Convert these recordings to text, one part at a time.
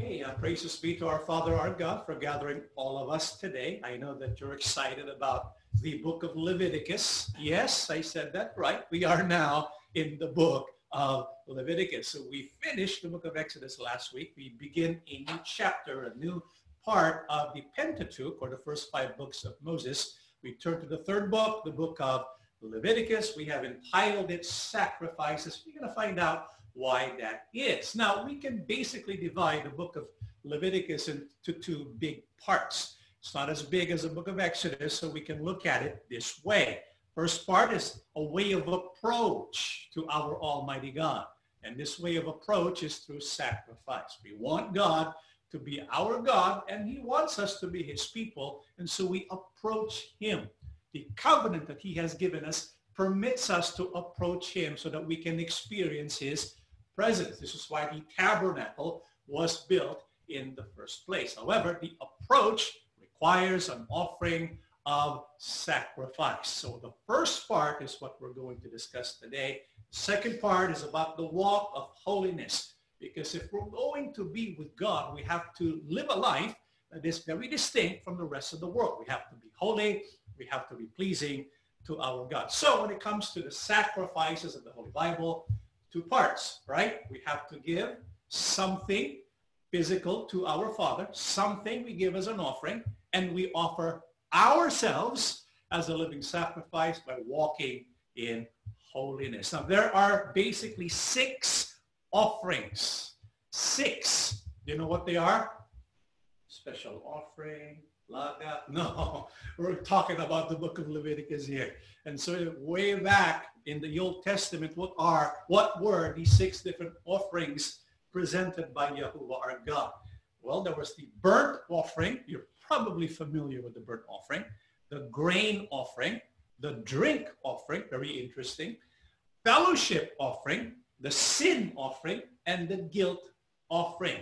Okay, uh, praises be to our Father, our God, for gathering all of us today. I know that you're excited about the book of Leviticus. Yes, I said that right. We are now in the book of Leviticus. So we finished the book of Exodus last week. We begin a new chapter, a new part of the Pentateuch, or the first five books of Moses. We turn to the third book, the book of Leviticus. We have entitled it Sacrifices. We're going to find out why that is. Now, we can basically divide the book of Leviticus into two big parts. It's not as big as the book of Exodus, so we can look at it this way. First part is a way of approach to our Almighty God. And this way of approach is through sacrifice. We want God to be our God, and he wants us to be his people. And so we approach him. The covenant that he has given us permits us to approach him so that we can experience his presence. This is why the tabernacle was built in the first place. However, the approach requires an offering of sacrifice. So the first part is what we're going to discuss today. Second part is about the walk of holiness. Because if we're going to be with God, we have to live a life that is very distinct from the rest of the world. We have to be holy. We have to be pleasing to our God. So when it comes to the sacrifices of the Holy Bible, two parts, right? We have to give something physical to our Father, something we give as an offering, and we offer ourselves as a living sacrifice by walking in holiness. Now, there are basically six offerings. Six. Do you know what they are? Special offering, laga. No, we're talking about the book of Leviticus here. And so way back in the Old Testament, what are, what were these six different offerings presented by Yahuwah our God? Well, there was the burnt offering. You're probably familiar with the burnt offering. The grain offering, the drink offering, very interesting. Fellowship offering, the sin offering, and the guilt offering.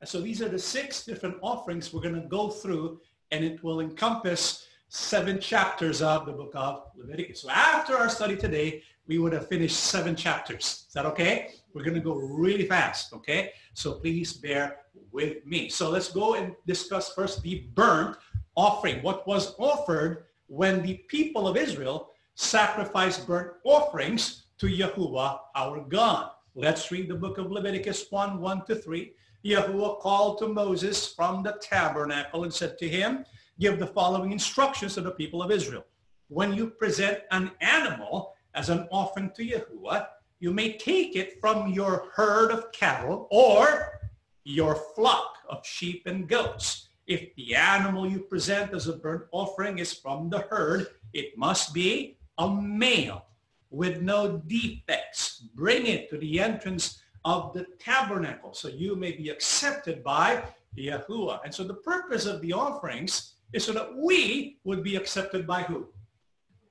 And so these are the six different offerings we're going to go through, and it will encompass seven chapters of the book of Leviticus. So after our study today, we would have finished seven chapters. Is that okay? We're going to go really fast, okay? So please bear with me. So let's go and discuss first the burnt offering. What was offered when the people of Israel sacrificed burnt offerings to Yahuwah our God. Let's read the book of Leviticus 1, 1 to 3. Yahuwah called to Moses from the tabernacle and said to him, give the following instructions to the people of Israel. When you present an animal as an offering to Yahuwah, you may take it from your herd of cattle or your flock of sheep and goats. If the animal you present as a burnt offering is from the herd, it must be a male with no defects. Bring it to the entrance of the tabernacle so you may be accepted by Yahuwah. And so the purpose of the offerings is so that we would be accepted by who?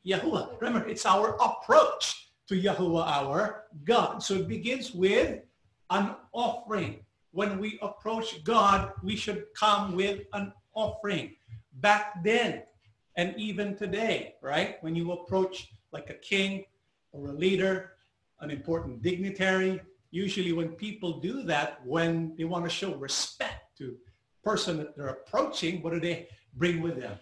Yahuwah. Remember, it's our approach to Yahuwah, our God. So it begins with an offering. When we approach God, we should come with an offering. Back then, and even today, right? When you approach like a king or a leader, an important dignitary, usually when people do that, when they want to show respect to person that they're approaching, what do they bring with them.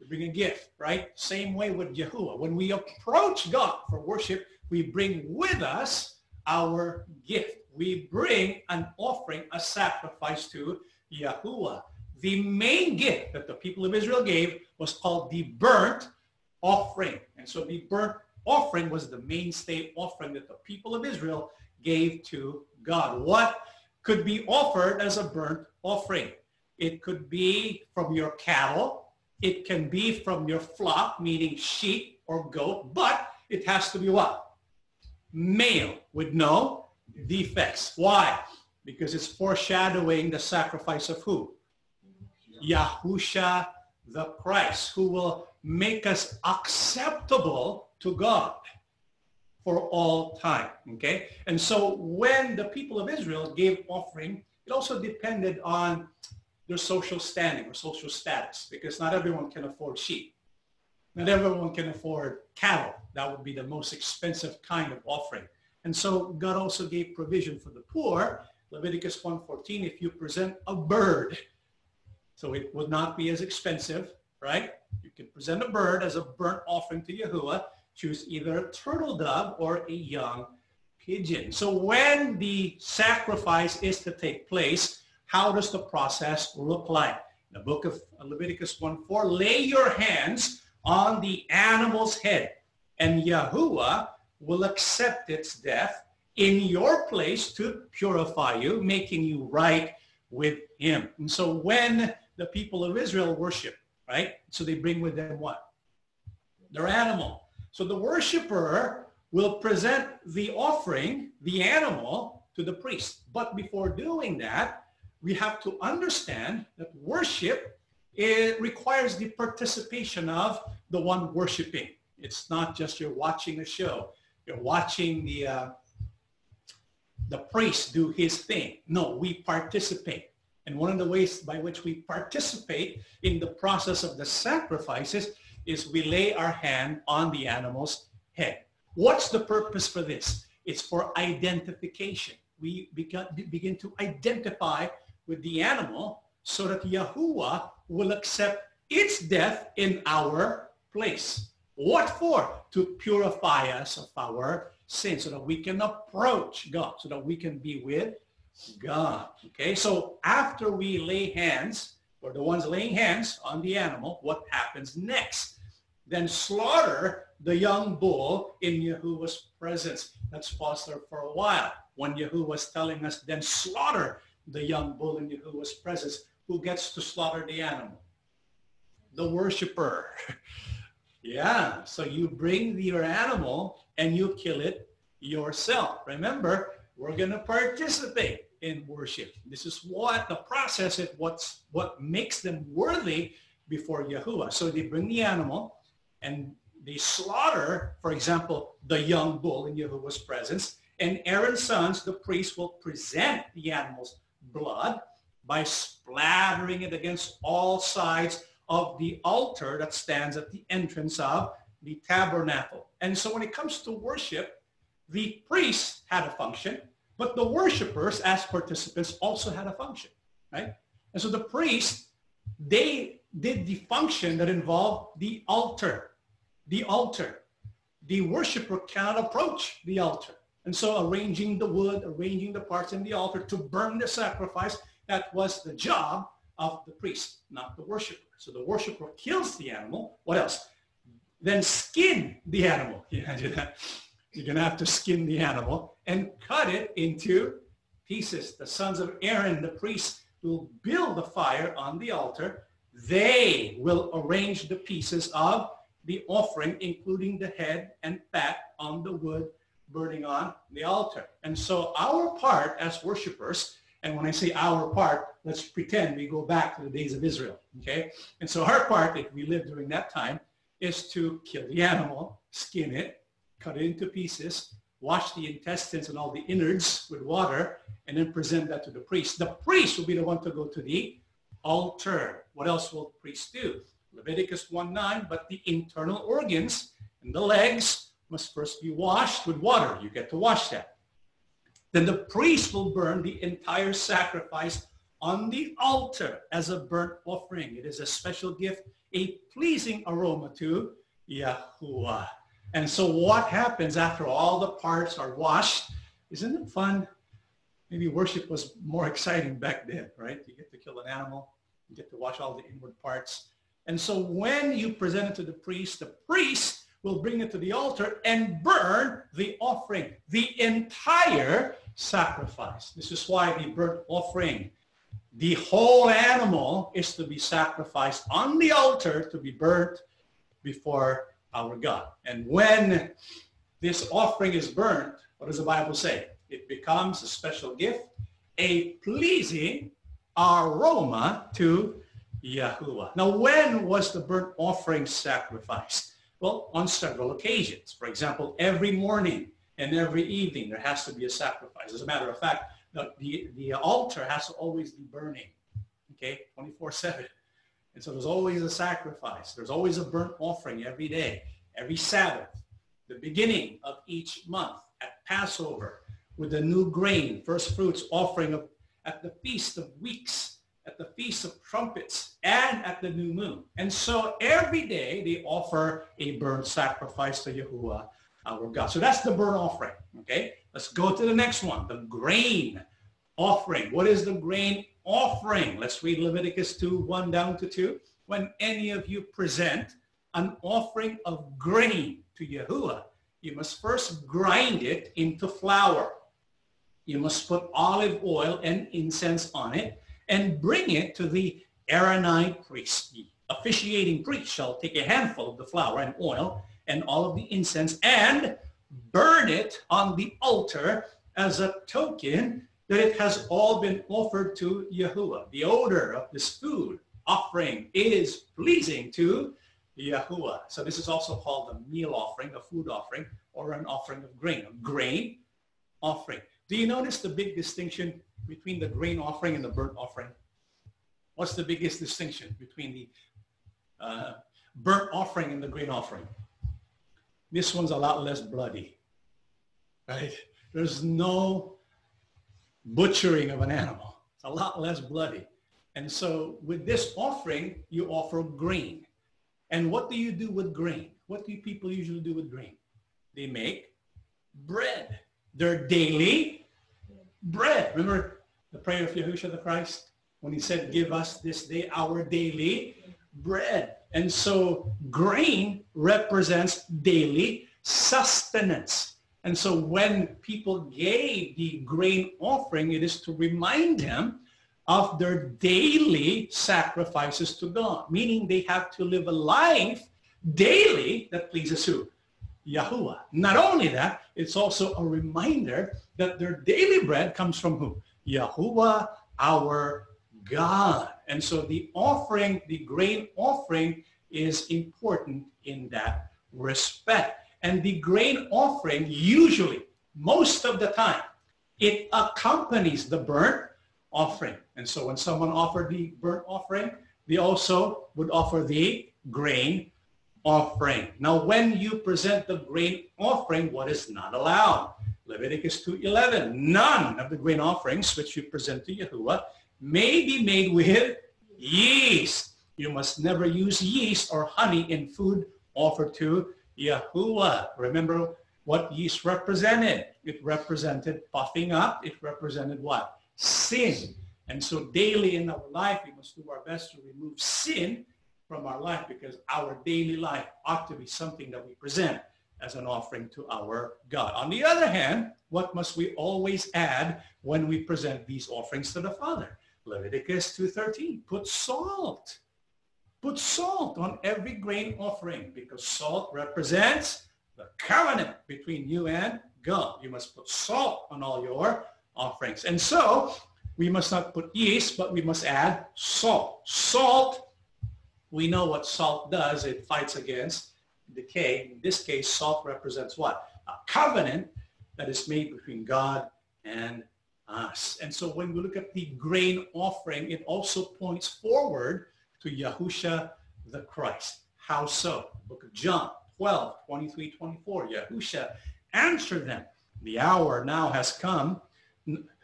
We bring a gift, right? Same way with Yahuwah. When we approach God for worship, we bring with us our gift. We bring an offering, a sacrifice to Yahuwah. The main gift that the people of Israel gave was called the burnt offering. And so the burnt offering was the mainstay offering that the people of Israel gave to God. What could be offered as a burnt offering? It could be from your cattle. It can be from your flock, meaning sheep or goat, but it has to be what? Male with no defects. Why? Because it's foreshadowing the sacrifice of who? Yahusha the Christ, who will make us acceptable to God for all time. Okay? And so when the people of Israel gave offering, it also depended on their social standing or social status because not everyone can afford sheep. Not everyone can afford cattle. That would be the most expensive kind of offering. And so God also gave provision for the poor Leviticus 1.14, if you present a bird, so it would not be as expensive, right? You can present a bird as a burnt offering to Yahuwah. Choose either a turtle dove or a young pigeon. So when the sacrifice is to take place, how does the process look like? In the book of Leviticus 1.4, lay your hands on the animal's head, and Yahuwah will accept its death in your place to purify you, making you right with him. And so when the people of Israel worship, right? So they bring with them what? Their animal. So the worshiper will present the offering, the animal, to the priest. But before doing that, we have to understand that worship it requires the participation of the one worshiping. It's not just you're watching a show. You're watching the uh, the priest do his thing. No, we participate. And one of the ways by which we participate in the process of the sacrifices is we lay our hand on the animal's head. What's the purpose for this? It's for identification. We begin to identify with the animal so that Yahuwah will accept its death in our place. What for? To purify us of our sin so that we can approach God, so that we can be with God. Okay, so after we lay hands, or the ones laying hands on the animal, what happens next? Then slaughter the young bull in Yahuwah's presence. Let's pause there for a while. When Yahuwah was telling us, then slaughter the young bull in Yahuwah's presence. Who gets to slaughter the animal? The worshiper. yeah, so you bring your animal and you kill it yourself. Remember, we're going to participate in worship. This is what the process is, what's, what makes them worthy before Yahuwah. So they bring the animal and they slaughter, for example, the young bull in Yahuwah's presence. And Aaron's sons, the priests, will present the animal's blood by splattering it against all sides of the altar that stands at the entrance of the tabernacle. And so when it comes to worship, the priests had a function, but the worshipers as participants also had a function, right? And so the priests, they did the function that involved the altar, the altar. The worshiper cannot approach the altar. And so arranging the wood, arranging the parts in the altar to burn the sacrifice, that was the job of the priest, not the worshiper. So the worshiper kills the animal. What else? Then skin the animal. You imagine that? You're going to have to skin the animal and cut it into pieces. The sons of Aaron, the priests, will build the fire on the altar. They will arrange the pieces of the offering, including the head and fat on the wood burning on the altar. And so our part as worshipers, and when I say our part, let's pretend we go back to the days of Israel, okay? And so our part, if we live during that time, is to kill the animal, skin it, cut it into pieces, wash the intestines and all the innards with water, and then present that to the priest. The priest will be the one to go to the altar. What else will the priest do? Leviticus 1.9, but the internal organs and the legs must first be washed with water. You get to wash that. Then the priest will burn the entire sacrifice on the altar as a burnt offering. It is a special gift, a pleasing aroma to Yahuwah. And so what happens after all the parts are washed? Isn't it fun? Maybe worship was more exciting back then, right? You get to kill an animal, you get to wash all the inward parts. And so when you present it to the priest, the priest will bring it to the altar and burn the offering, the entire sacrifice. This is why the burnt offering, the whole animal is to be sacrificed on the altar to be burnt before our God. And when this offering is burnt, what does the Bible say? It becomes a special gift, a pleasing aroma to Yahuwah. Now, when was the burnt offering sacrificed? Well, on several occasions. For example, every morning and every evening there has to be a sacrifice. As a matter of fact, the, the, the altar has to always be burning, okay, 24-7. And so there's always a sacrifice. There's always a burnt offering every day, every Sabbath, the beginning of each month at Passover, with the new grain, first fruits offering of, at the feast of weeks, at the feast of trumpets, and at the new moon. And so every day they offer a burnt sacrifice to Yahuwah, our God. So that's the burnt offering. Okay, let's go to the next one, the grain offering. What is the grain offering? Let's read Leviticus 2, 1 down to 2. When any of you present an offering of grain to Yahuwah, you must first grind it into flour. You must put olive oil and incense on it and bring it to the Aaronite priest. The officiating priest shall take a handful of the flour and oil and all of the incense and burn it on the altar as a token that it has all been offered to Yahuwah. The odor of this food offering is pleasing to Yahuwah. So this is also called a meal offering, a food offering, or an offering of grain, a grain offering. Do you notice the big distinction between the grain offering and the burnt offering? What's the biggest distinction between the uh, burnt offering and the grain offering? This one's a lot less bloody, right? There's no butchering of an animal. It's a lot less bloody. And so with this offering, you offer grain. And what do you do with grain? What do people usually do with grain? They make bread. Their daily bread. Remember the prayer of Yahushua the Christ when he said, give us this day our daily bread. And so grain represents daily sustenance. And so when people gave the grain offering, it is to remind them of their daily sacrifices to God, meaning they have to live a life daily that pleases who? Yahuwah. Not only that, it's also a reminder that their daily bread comes from who? Yahuwah, our God. And so the offering, the grain offering is important in that respect. And the grain offering usually, most of the time, it accompanies the burnt offering. And so when someone offered the burnt offering, they also would offer the grain offering. Now, when you present the grain offering, what is not allowed? Leviticus 2.11, none of the grain offerings which you present to Yahuwah may be made with yeast. You must never use yeast or honey in food offered to Yahuwah. Remember what yeast represented? It represented puffing up. It represented what? sin. And so daily in our life, we must do our best to remove sin from our life because our daily life ought to be something that we present as an offering to our God. On the other hand, what must we always add when we present these offerings to the Father? Leviticus 2.13, put salt. Put salt on every grain offering because salt represents the covenant between you and God. You must put salt on all your offerings. And so we must not put yeast, but we must add salt. Salt, we know what salt does. It fights against decay. In this case, salt represents what? A covenant that is made between God and us. And so when we look at the grain offering, it also points forward to Yahusha the Christ. How so? Book of John 12, 23, 24. Yahusha answered them. The hour now has come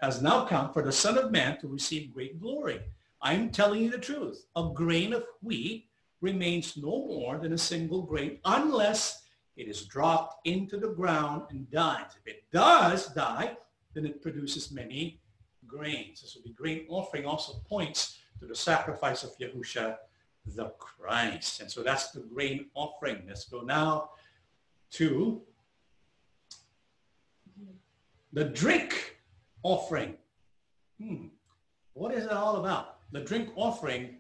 has now come for the Son of Man to receive great glory. I'm telling you the truth. A grain of wheat remains no more than a single grain unless it is dropped into the ground and dies. If it does die, then it produces many grains. So the grain offering also points to the sacrifice of Yahusha the Christ. And so that's the grain offering. Let's go now to the drink offering. Hmm. What is it all about? The drink offering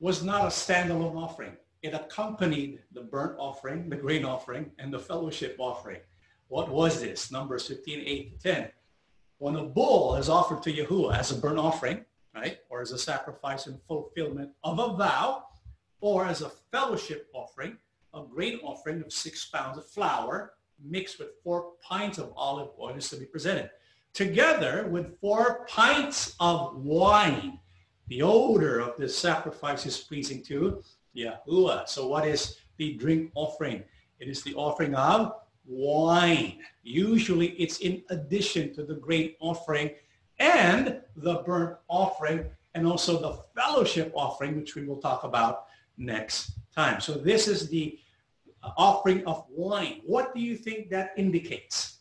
was not a standalone offering. It accompanied the burnt offering, the grain offering, and the fellowship offering. What was this? Numbers 15, 8 to 10. When a bull is offered to Yahuwah as a burnt offering, right, or as a sacrifice in fulfillment of a vow, or as a fellowship offering, a grain offering of six pounds of flour mixed with four pints of olive oil is to be presented together with four pints of wine. The odor of the sacrifice is pleasing to Yahuwah. So what is the drink offering? It is the offering of wine. Usually it's in addition to the grain offering and the burnt offering and also the fellowship offering, which we will talk about next time. So this is the offering of wine. What do you think that indicates?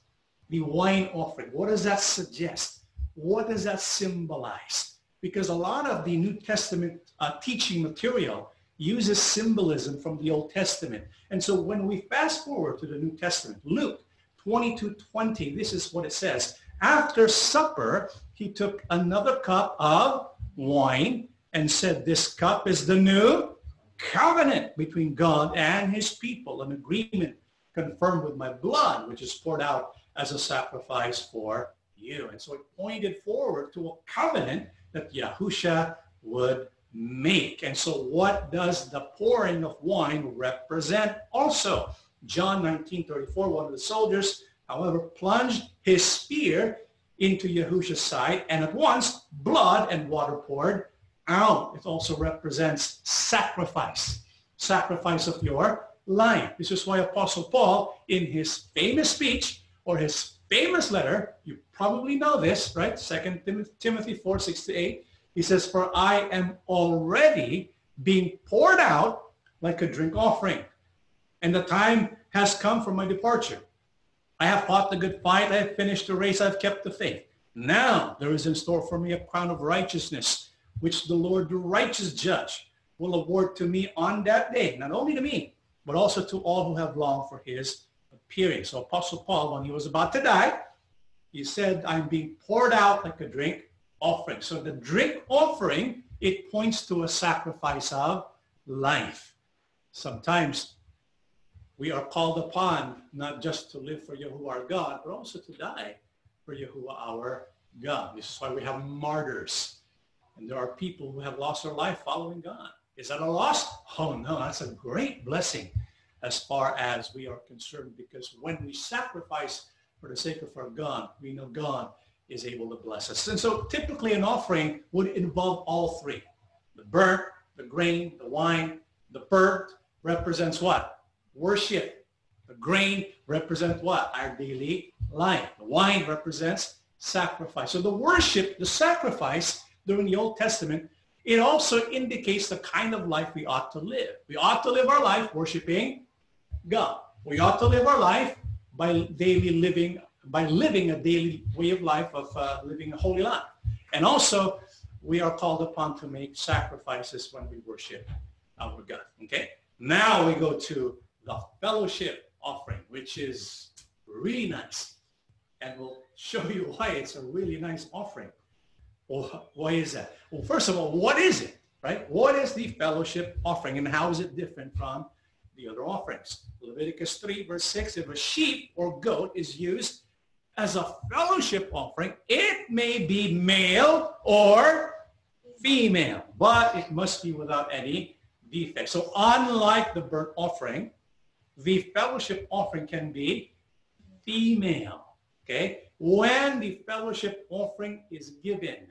The wine offering. What does that suggest? What does that symbolize? Because a lot of the New Testament uh, teaching material uses symbolism from the Old Testament. And so when we fast forward to the New Testament, Luke 22, 20, this is what it says. After supper, he took another cup of wine and said, this cup is the new covenant between God and his people, an agreement confirmed with my blood, which is poured out as a sacrifice for you. And so it pointed forward to a covenant that Yahusha would make. And so what does the pouring of wine represent also? John 19, 34, one of the soldiers, however, plunged his spear into Yahusha's side, and at once blood and water poured out. It also represents sacrifice, sacrifice of your life. This is why Apostle Paul, in his famous speech or his famous letter, you probably know this, right? Second Timothy 4, 6 to 8. He says, for I am already being poured out like a drink offering. And the time has come for my departure. I have fought the good fight. I have finished the race. I've kept the faith. Now there is in store for me a crown of righteousness, which the Lord, the righteous judge, will award to me on that day. Not only to me, but also to all who have longed for his So Apostle Paul, when he was about to die, he said, I'm being poured out like a drink offering. So the drink offering, it points to a sacrifice of life. Sometimes we are called upon not just to live for Yahuwah our God, but also to die for Yahuwah our God. This is why we have martyrs. And there are people who have lost their life following God. Is that a loss? Oh no, that's a great blessing as far as we are concerned because when we sacrifice for the sake of our God, we know God is able to bless us. And so typically an offering would involve all three. The burnt, the grain, the wine. The burnt represents what? Worship. The grain represents what? Our daily life. The wine represents sacrifice. So the worship, the sacrifice during the Old Testament, it also indicates the kind of life we ought to live. We ought to live our life worshiping God. We ought to live our life by daily living, by living a daily way of life of uh, living a holy life. And also, we are called upon to make sacrifices when we worship our God. Okay? Now we go to the fellowship offering, which is really nice. And we'll show you why it's a really nice offering. Well, why is that? Well, first of all, what is it? Right? What is the fellowship offering and how is it different from the other offerings. Leviticus 3 verse 6, if a sheep or goat is used as a fellowship offering, it may be male or female, but it must be without any defect. So unlike the burnt offering, the fellowship offering can be female. Okay? When the fellowship offering is given,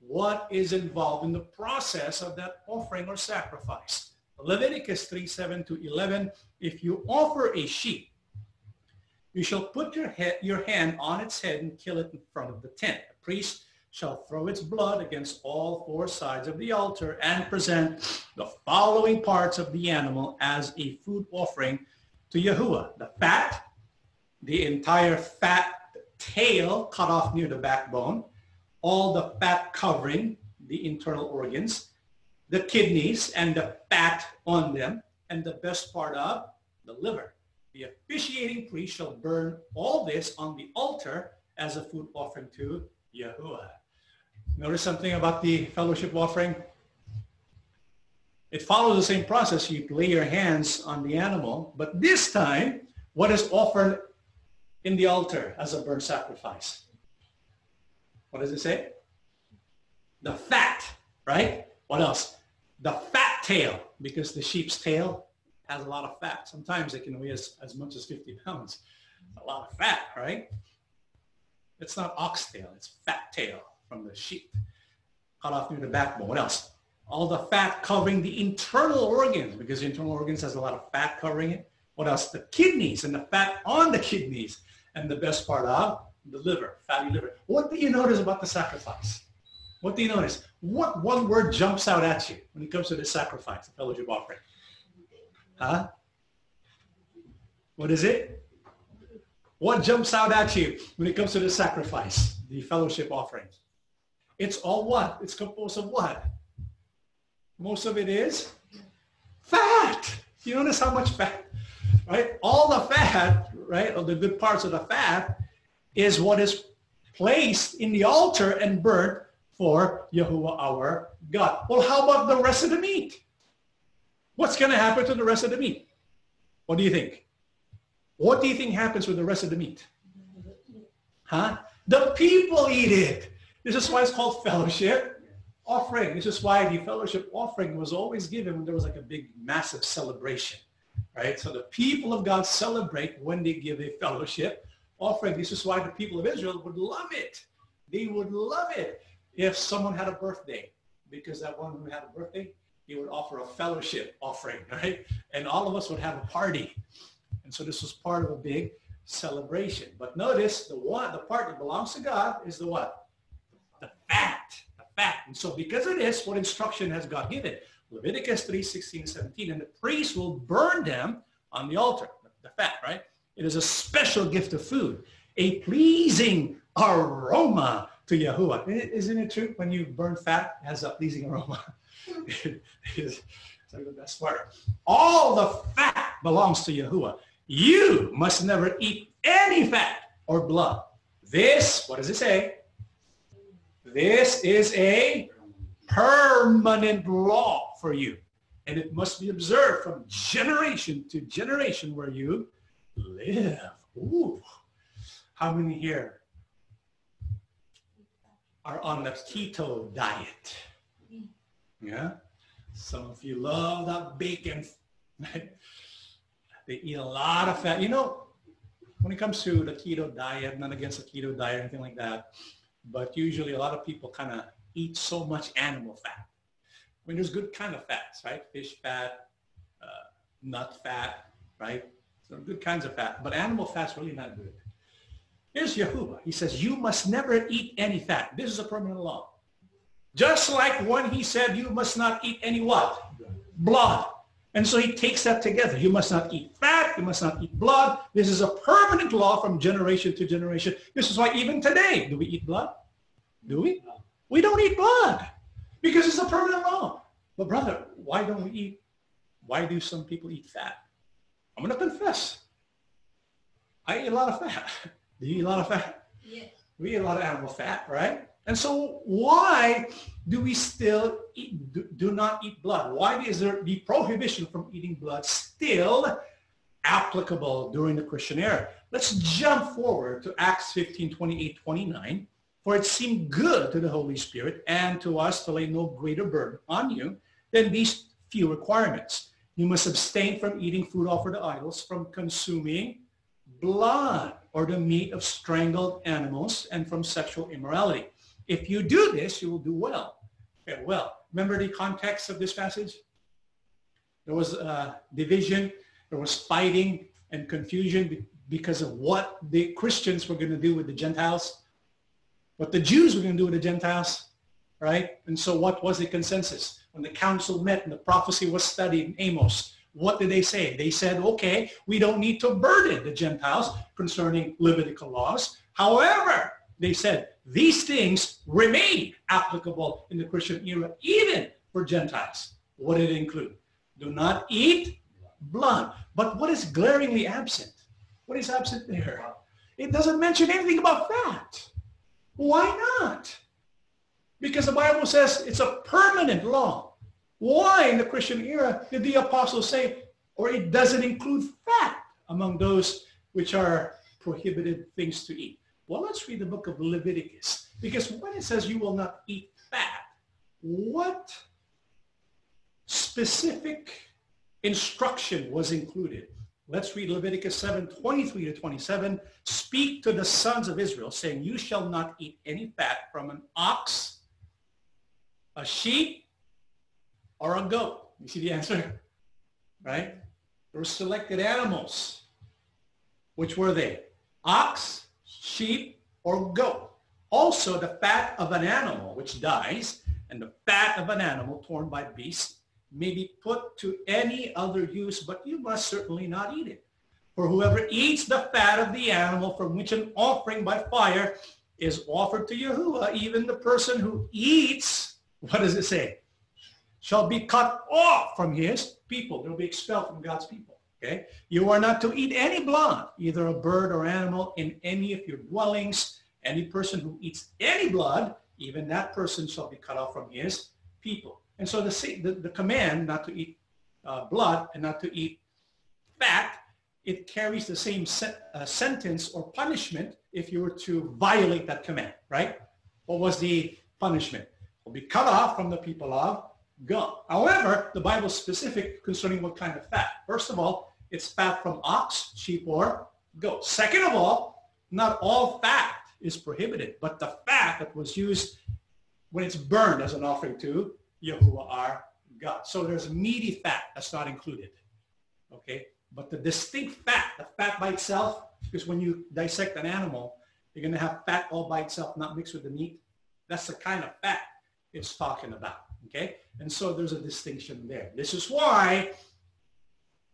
what is involved in the process of that offering or sacrifice? Leviticus 3, 7 to 11, if you offer a sheep, you shall put your, head, your hand on its head and kill it in front of the tent. The priest shall throw its blood against all four sides of the altar and present the following parts of the animal as a food offering to Yahuwah. The fat, the entire fat tail cut off near the backbone, all the fat covering the internal organs, the kidneys and the fat on them, and the best part of the liver. The officiating priest shall burn all this on the altar as a food offering to Yahuwah. Notice something about the fellowship offering? It follows the same process. You lay your hands on the animal, but this time, what is offered in the altar as a burnt sacrifice? What does it say? The fat, right? What else? The fat tail, because the sheep's tail has a lot of fat. Sometimes it can weigh as, as much as 50 pounds. A lot of fat, right? It's not oxtail, it's fat tail from the sheep. Cut off near the backbone. What else? All the fat covering the internal organs, because the internal organs has a lot of fat covering it. What else? The kidneys and the fat on the kidneys. And the best part of the liver, fatty liver. What do you notice about the sacrifice? What do you notice? What one word jumps out at you when it comes to the sacrifice, the fellowship offering? Huh? What is it? What jumps out at you when it comes to the sacrifice, the fellowship offering? It's all what? It's composed of what? Most of it is fat. You notice how much fat, right? All the fat, right, or the good parts of the fat is what is placed in the altar and burnt for Yahuwah our God. Well, how about the rest of the meat? What's going to happen to the rest of the meat? What do you think? What do you think happens with the rest of the meat? Huh? The people eat it. This is why it's called fellowship offering. This is why the fellowship offering was always given when there was like a big, massive celebration, right? So the people of God celebrate when they give a fellowship offering. This is why the people of Israel would love it. They would love it if someone had a birthday, because that one who had a birthday, he would offer a fellowship offering, right? And all of us would have a party. And so this was part of a big celebration. But notice the one, the part that belongs to God is the what? The fat, the fat. And so because of this, what instruction has God given? Leviticus 3, 16, 17. And the priest will burn them on the altar, the fat, right? It is a special gift of food, a pleasing aroma to Yahuwah. Isn't it true? When you burn fat, it has a pleasing aroma. it is like the best part. All the fat belongs to Yahuwah. You must never eat any fat or blood. This, what does it say? This is a permanent law for you. And it must be observed from generation to generation where you live. Ooh. How many here are on the keto diet? Yeah. Some of you love that bacon. they eat a lot of fat. You know, when it comes to the keto diet, not against the keto diet or anything like that, but usually a lot of people kind of eat so much animal fat. I mean, there's good kind of fats, right? Fish fat, uh, nut fat, right? So good kinds of fat, but animal fat's really not good. Here's Yahuwah. He says, you must never eat any fat. This is a permanent law. Just like when he said, you must not eat any what? Blood. And so he takes that together. You must not eat fat. You must not eat blood. This is a permanent law from generation to generation. This is why even today, do we eat blood? Do we? We don't eat blood because it's a permanent law. But brother, why don't we eat? Why do some people eat fat? I'm going to confess. I eat a lot of fat. Do you eat a lot of fat? Yes. We eat a lot of animal fat, right? And so why do we still eat, do, do not eat blood? Why is there the prohibition from eating blood still applicable during the Christian era? Let's jump forward to Acts 15, 28, 29. For it seemed good to the Holy Spirit and to us to lay no greater burden on you than these few requirements. You must abstain from eating food offered to idols, from consuming blood or the meat of strangled animals, and from sexual immorality. If you do this, you will do well. Okay, well, remember the context of this passage? There was a division, there was fighting and confusion because of what the Christians were going to do with the Gentiles, what the Jews were going to do with the Gentiles, right? And so what was the consensus? When the council met and the prophecy was studied in Amos, what did they say? They said, okay, we don't need to burden the Gentiles concerning Levitical laws. However, they said these things remain applicable in the Christian era, even for Gentiles. What did it include? Do not eat blood. But what is glaringly absent? What is absent there? It doesn't mention anything about that. Why not? Because the Bible says it's a permanent law. Why in the Christian era did the apostles say, or it doesn't include fat among those which are prohibited things to eat? Well, let's read the book of Leviticus. Because when it says you will not eat fat, what specific instruction was included? Let's read Leviticus 7, 23 to 27. Speak to the sons of Israel, saying, you shall not eat any fat from an ox, a sheep, or a goat. You see the answer? Right? There were selected animals. Which were they? Ox, sheep, or goat. Also, the fat of an animal which dies and the fat of an animal torn by beasts may be put to any other use, but you must certainly not eat it. For whoever eats the fat of the animal from which an offering by fire is offered to Yahuwah, even the person who eats, what does it say? Shall be cut off from his people. They'll be expelled from God's people. Okay? You are not to eat any blood, either a bird or animal, in any of your dwellings. Any person who eats any blood, even that person shall be cut off from his people. And so the, the, the command not to eat uh, blood and not to eat fat, it carries the same se- uh, sentence or punishment if you were to violate that command, right? What was the punishment? Will be cut off from the people of God. However, the Bible is specific concerning what kind of fat. First of all, it's fat from ox, sheep, or goat. Second of all, not all fat is prohibited, but the fat that was used when it's burned as an offering to Yahuwah our God. So there's meaty fat that's not included. Okay? But the distinct fat, the fat by itself, because when you dissect an animal, you're going to have fat all by itself, not mixed with the meat. That's the kind of fat it's talking about. Okay? And so there's a distinction there. This is why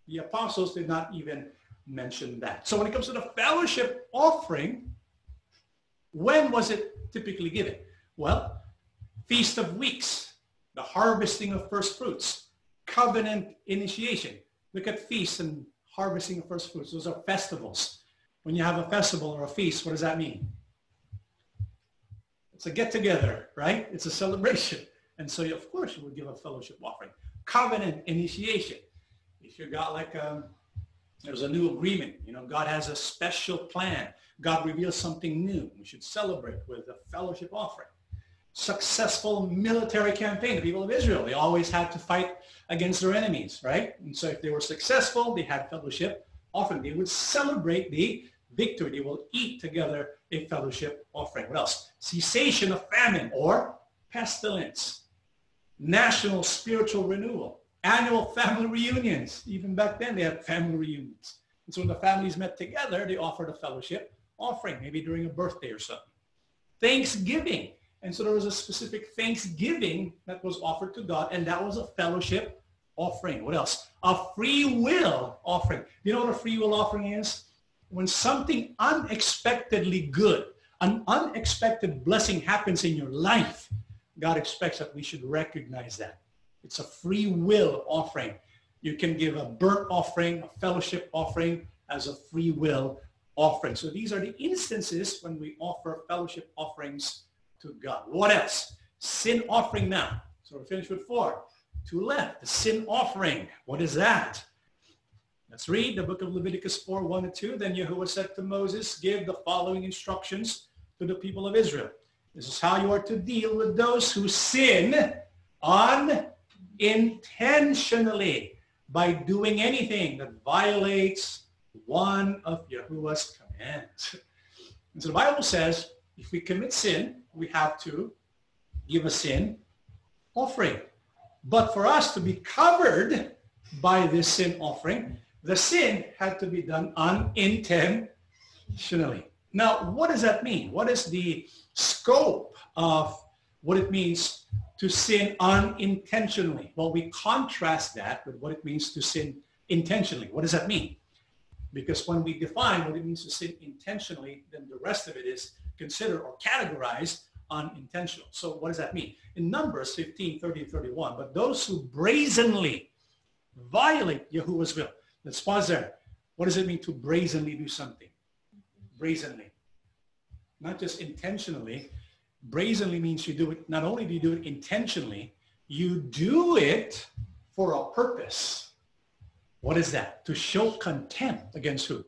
the apostles did not even mention that. So when it comes to the fellowship offering, when was it typically given? Well, Feast of Weeks, the harvesting of first fruits, covenant initiation. Look at feasts and harvesting of first fruits. Those are festivals. When you have a festival or a feast, what does that mean? It's a get-together, right? It's a celebration. And so, of course, you would give a fellowship offering. Covenant initiation. If you got like a, um, there's a new agreement, you know, God has a special plan. God reveals something new. We should celebrate with a fellowship offering. Successful military campaign. The people of Israel, they always had to fight against their enemies, right? And so if they were successful, they had fellowship offering. They would celebrate the victory. They will eat together a fellowship offering. What else? Cessation of famine or pestilence. National spiritual renewal. Annual family reunions. Even back then, they had family reunions. And so when the families met together, they offered a fellowship offering, maybe during a birthday or something. Thanksgiving. And so there was a specific thanksgiving that was offered to God, and that was a fellowship offering. What else? A free will offering. You know what a free will offering is? When something unexpectedly good, an unexpected blessing happens in your life, God expects that we should recognize that. It's a free will offering. You can give a burnt offering, a fellowship offering as a free will offering. So these are the instances when we offer fellowship offerings to God. What else? Sin offering now. So we're finished with four. Two left. The sin offering. What is that? Let's read the book of Leviticus 4, 1 and 2. Then Yahuwah said to Moses, give the following instructions to the people of Israel. This is how you are to deal with those who sin unintentionally by doing anything that violates one of Yahuwah's commands. And so the Bible says if we commit sin, we have to give a sin offering. But for us to be covered by this sin offering, the sin had to be done unintentionally. Now, what does that mean? What is the scope of what it means to sin unintentionally? Well, we contrast that with what it means to sin intentionally. What does that mean? Because when we define what it means to sin intentionally, then the rest of it is considered or categorized unintentional. So what does that mean? In Numbers 15, 30, 31, but those who brazenly violate Yahuwah's will. Let's pause there. What does it mean to brazenly do something? Brazenly. Not just intentionally. Brazenly means you do it, not only do you do it intentionally, you do it for a purpose. What is that? To show contempt against who?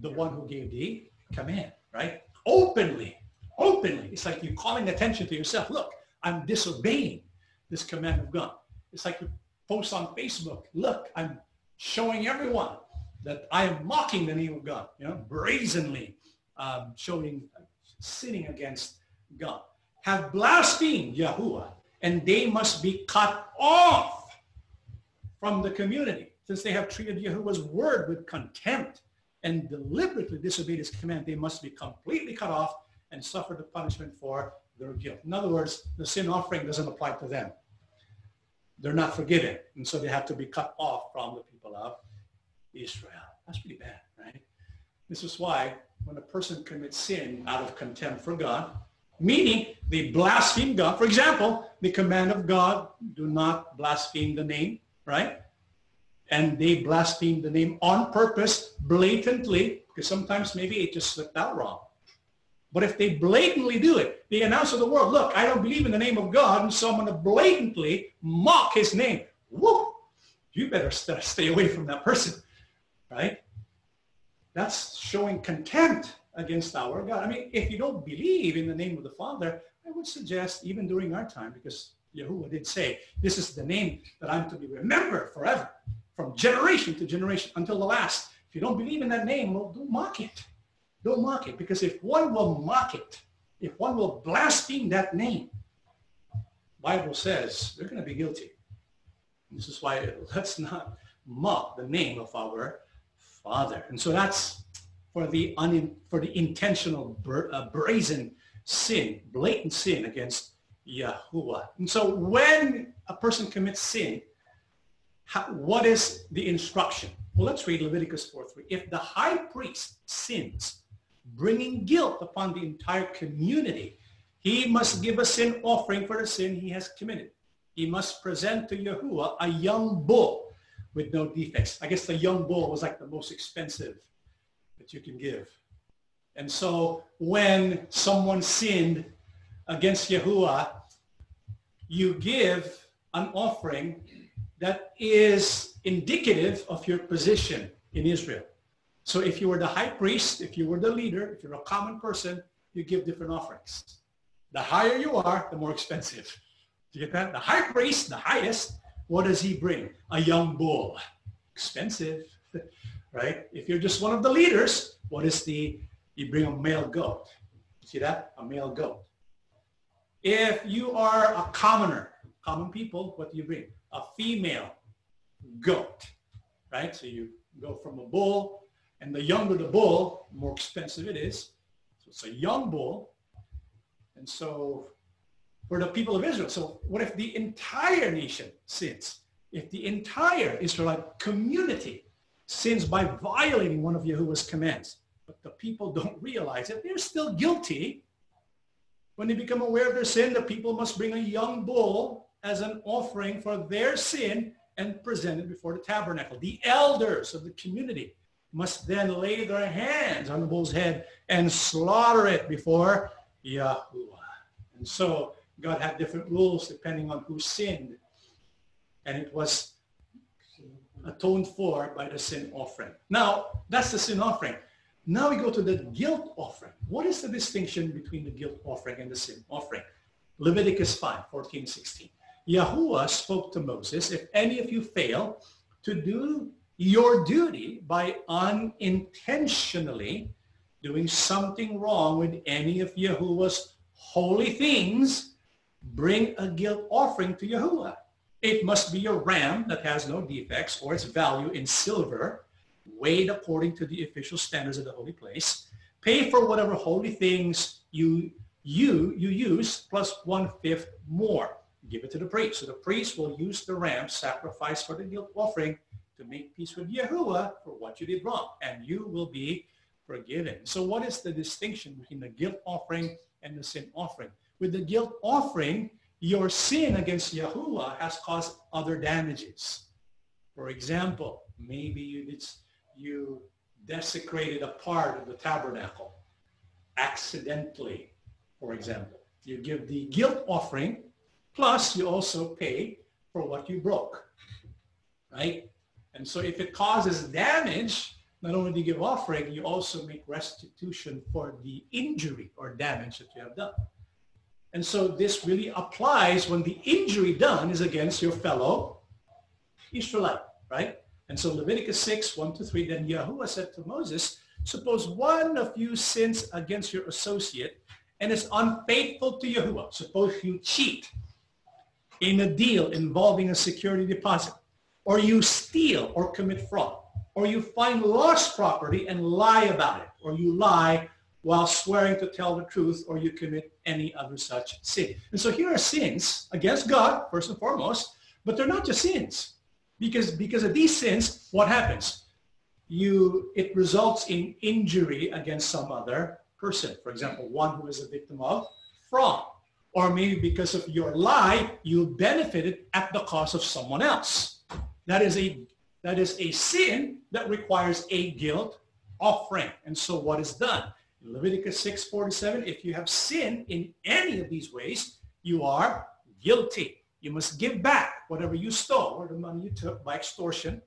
The one who gave the command, right? Openly, openly. It's like you're calling attention to yourself. Look, I'm disobeying this command of God. It's like you post on Facebook. Look, I'm showing everyone that I am mocking the name of God, you know, brazenly um, showing, sinning against God. Have blasphemed Yahuwah, and they must be cut off from the community. since they have treated Yahuwah's word with contempt and deliberately disobeyed his command, they must be completely cut off and suffer the punishment for their guilt. In other words, the sin offering doesn't apply to them. They're not forgiven. And so they have to be cut off from the people of Israel. That's pretty bad, right? This is why when a person commits sin out of contempt for God, meaning they blaspheme God. For example, the command of God, do not blaspheme the name, right? And they blaspheme the name on purpose, blatantly, because sometimes maybe it just slipped out wrong. But if they blatantly do it, they announce to the world, look, I don't believe in the name of God, and so I'm going to blatantly mock his name. Woo! You better stay away from that person, right? That's showing contempt against our God. I mean, if you don't believe in the name of the Father, I would suggest even during our time, because Yahuwah did say, this is the name that I'm to be remembered forever, from generation to generation until the last. If you don't believe in that name, well, don't mock it. Don't mock it because if one will mock it, if one will blaspheme that name, Bible says they're going to be guilty. This is why let's not mock the name of our Father. And so that's for the un, for the intentional uh, brazen sin, blatant sin against Yahuwah. And so when a person commits sin, how, what is the instruction? Well, let's read Leviticus 4.3. If the high priest sins bringing guilt upon the entire community. He must give a sin offering for the sin he has committed. He must present to Yahuwah a young bull with no defects. I guess the young bull was like the most expensive that you can give. And so when someone sinned against Yahuwah, you give an offering that is indicative of your position in Israel. So if you were the high priest, if you were the leader, if you're a common person, you give different offerings. The higher you are, the more expensive. Do you get that? The high priest, the highest, what does he bring? A young bull. Expensive, right? If you're just one of the leaders, what is the, you bring a male goat. See that? A male goat. If you are a commoner, common people, what do you bring? A female goat, right? So you go from a bull and the younger the bull, the more expensive it is. So it's a young bull. And so for the people of Israel, so what if the entire nation sins? If the entire Israelite community sins by violating one of Yahuwah's commands, but the people don't realize it, they're still guilty. When they become aware of their sin, the people must bring a young bull as an offering for their sin and present it before the tabernacle. The elders of the community must then lay their hands on the bull's head and slaughter it before Yahuwah. And so God had different rules depending on who sinned. And it was atoned for by the sin offering. Now, that's the sin offering. Now we go to the guilt offering. What is the distinction between the guilt offering and the sin offering? Leviticus 5, 14, 16. Yahuwah spoke to Moses, if any of you fail to do your duty by unintentionally doing something wrong with any of Yahuwah's holy things, bring a guilt offering to Yahuwah. It must be a ram that has no defects or its value in silver, weighed according to the official standards of the holy place. Pay for whatever holy things you, you, you use plus one-fifth more. Give it to the priest. So the priest will use the ram sacrifice for the guilt offering to make peace with Yahuwah for what you did wrong, and you will be forgiven. So what is the distinction between the guilt offering and the sin offering? With the guilt offering, your sin against Yahuwah has caused other damages. For example, maybe you, you desecrated a part of the tabernacle accidentally, for example. You give the guilt offering, plus you also pay for what you broke, right? And so if it causes damage, not only do you give offering, you also make restitution for the injury or damage that you have done. And so this really applies when the injury done is against your fellow Israelite, right? And so Leviticus 6, 1 to 3, then Yahuwah said to Moses, suppose one of you sins against your associate and is unfaithful to Yahuwah. Suppose you cheat in a deal involving a security deposit or you steal or commit fraud, or you find lost property and lie about it, or you lie while swearing to tell the truth, or you commit any other such sin. And so here are sins against God, first and foremost, but they're not just sins. Because, because of these sins, what happens? You, it results in injury against some other person. For example, one who is a victim of fraud. Or maybe because of your lie, you benefited at the cost of someone else. That is a, that is a sin that requires a guilt offering. And so what is done? Leviticus 6.47, if you have sinned in any of these ways, you are guilty. You must give back whatever you stole or the money you took by extortion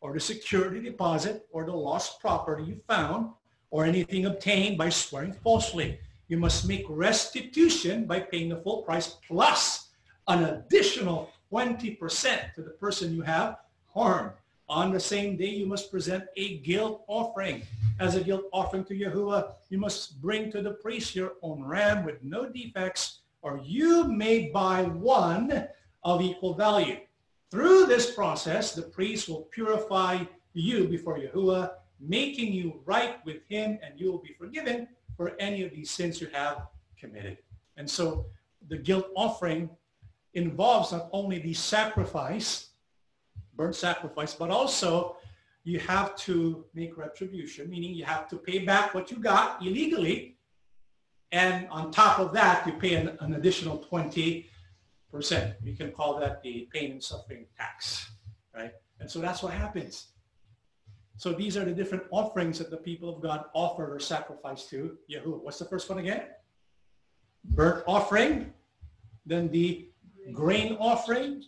or the security deposit or the lost property you found or anything obtained by swearing falsely. You must make restitution by paying the full price plus an additional 20% to the person you have harmed. On the same day, you must present a guilt offering. As a guilt offering to Yahuwah, you must bring to the priest your own ram with no defects, or you may buy one of equal value. Through this process, the priest will purify you before Yahuwah, making you right with him, and you will be forgiven for any of these sins you have committed. And so the guilt offering involves not only the sacrifice, burnt sacrifice, but also you have to make retribution, meaning you have to pay back what you got illegally. And on top of that, you pay an, an additional 20 percent. We can call that the pain and suffering tax, right? And so that's what happens. So these are the different offerings that the people of God offer or sacrifice to Yahuwah. What's the first one again? Burnt offering, then the grain offering,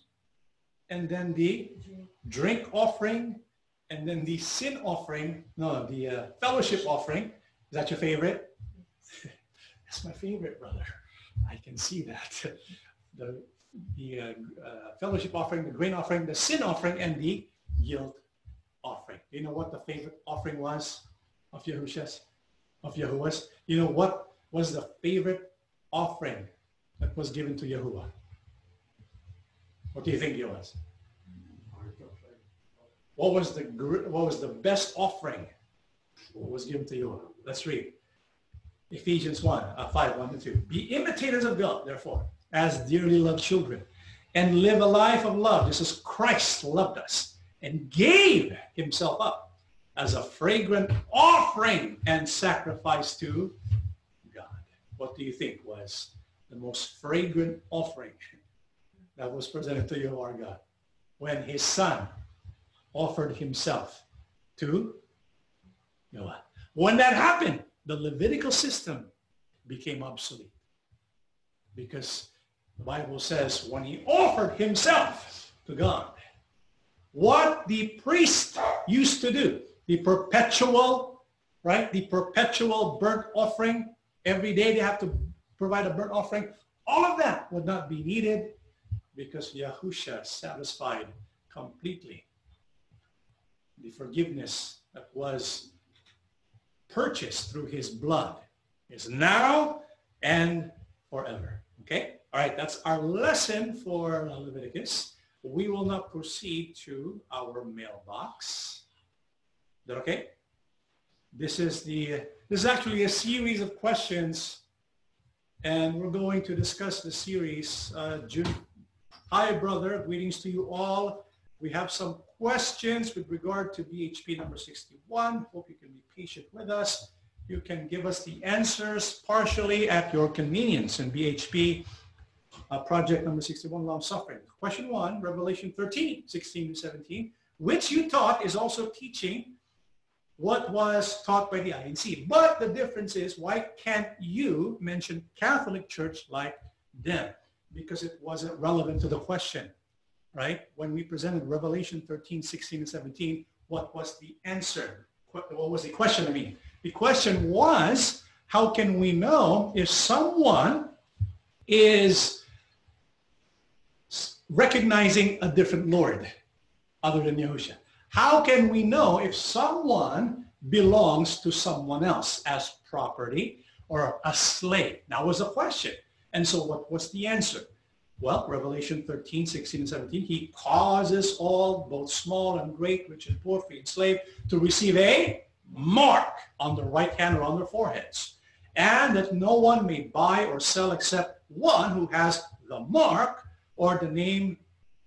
and then the drink offering, and then the sin offering. No, the uh, fellowship offering. Is that your favorite? That's my favorite, brother. I can see that. the the uh, uh, fellowship offering, the grain offering, the sin offering, and the yield offering. Do You know what the favorite offering was of Yahushua's, of Yahuwah's? You know what was the favorite offering that was given to Yahuwah? What do you think it was? What was the what was the best offering? What was given to you? Let's read. Ephesians 1, uh, 5, 1 to 2. Be imitators of God, therefore, as dearly loved children, and live a life of love, just as Christ loved us and gave himself up as a fragrant offering and sacrifice to God. What do you think was the most fragrant offering that was presented to you, our God, when his son offered himself to Noah? When that happened, the Levitical system became obsolete because the Bible says when he offered himself to God, what the priest used to do, the perpetual, right? The perpetual burnt offering. Every day they have to provide a burnt offering. All of that would not be needed because Yahusha satisfied completely the forgiveness that was purchased through his blood is now and forever. Okay? All right, that's our lesson for Leviticus we will now proceed to our mailbox. Is that okay? This is the this is actually a series of questions, and we're going to discuss the series. Uh, June. Hi, brother. Greetings to you all. We have some questions with regard to BHP number 61. Hope you can be patient with us. You can give us the answers partially at your convenience in BHP uh, project number 61, long suffering. Question one, Revelation 13, 16 to 17, which you taught is also teaching what was taught by the INC. But the difference is why can't you mention Catholic Church like them? Because it wasn't relevant to the question, right? When we presented Revelation 13, 16, and 17, what was the answer? What was the question, I mean? The question was, how can we know if someone is recognizing a different Lord other than Yahushua. How can we know if someone belongs to someone else as property or a slave? That was a question. And so what was the answer? Well, Revelation 13, 16, and 17, he causes all, both small and great, rich and poor, free and slave, to receive a mark on their right hand or on their foreheads. And that no one may buy or sell except one who has the mark or the name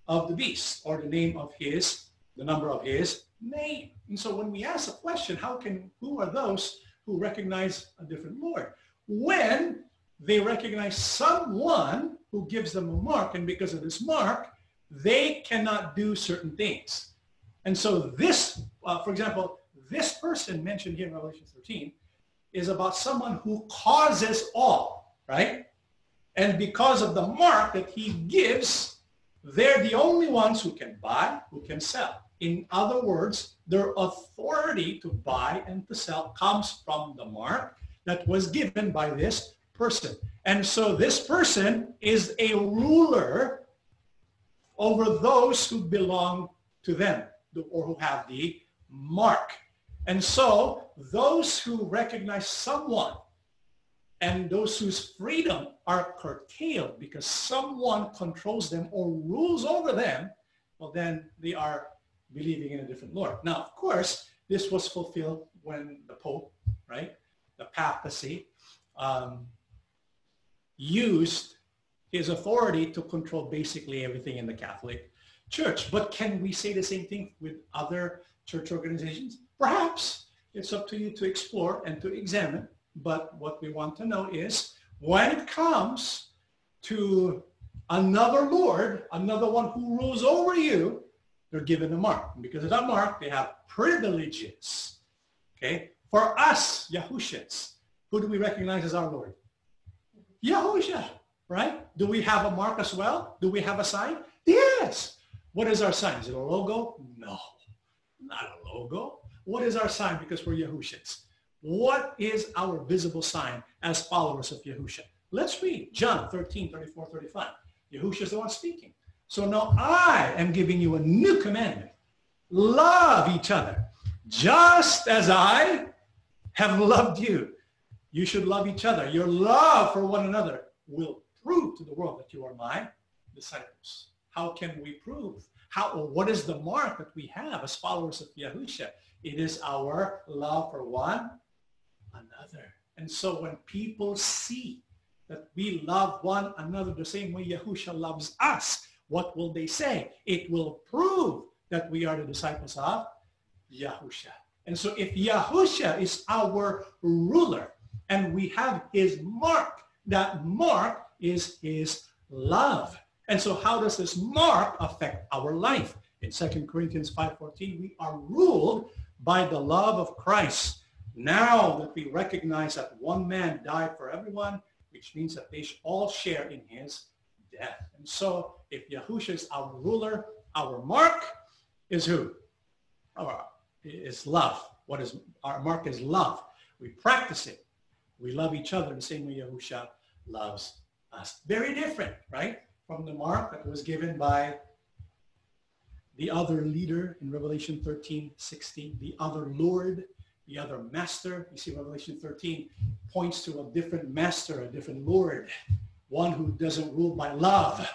of the beast or the name of his, the number of his name. And so when we ask a question, how can, who are those who recognize a different Lord? When they recognize someone who gives them a mark, and because of this mark, they cannot do certain things. And so this, uh, for example, this person mentioned here in Revelation 13 is about someone who causes all, right? And because of the mark that he gives, they're the only ones who can buy, who can sell. In other words, their authority to buy and to sell comes from the mark that was given by this person. And so this person is a ruler over those who belong to them or who have the mark. And so those who recognize someone and those whose freedom are curtailed because someone controls them or rules over them, well, then they are believing in a different Lord. Now, of course, this was fulfilled when the Pope, right, the papacy, um, used his authority to control basically everything in the Catholic Church. But can we say the same thing with other church organizations? Perhaps. It's up to you to explore and to examine. But what we want to know is when it comes to another Lord, another one who rules over you, they're given a mark. And because of that mark, they have privileges. Okay? For us, Yahushans, who do we recognize as our Lord? Yahusha, oh, right? Do we have a mark as well? Do we have a sign? Yes. What is our sign? Is it a logo? No, not a logo. What is our sign because we're Yahushans? What is our visible sign as followers of Yahusha? Let's read John 13, 34, 35. Yahusha is the one speaking. So now I am giving you a new commandment. Love each other just as I have loved you. You should love each other. Your love for one another will prove to the world that you are my disciples. How can we prove? How, what is the mark that we have as followers of Yahusha? It is our love for one another. And so when people see that we love one another the same way Yahusha loves us, what will they say? It will prove that we are the disciples of Yahusha. And so if Yahusha is our ruler, and we have his mark. That mark is his love. And so how does this mark affect our life? In 2 Corinthians 5.14, we are ruled by the love of Christ. Now that we recognize that one man died for everyone, which means that they should all share in his death. And so if Yahusha is our ruler, our mark is who? Our, is love. What is our mark is love. We practice it. We love each other the same way Yahusha loves us. Very different, right? From the mark that was given by the other leader in Revelation 13, 16, the other Lord, the other master. You see, Revelation 13 points to a different master, a different Lord, one who doesn't rule by love,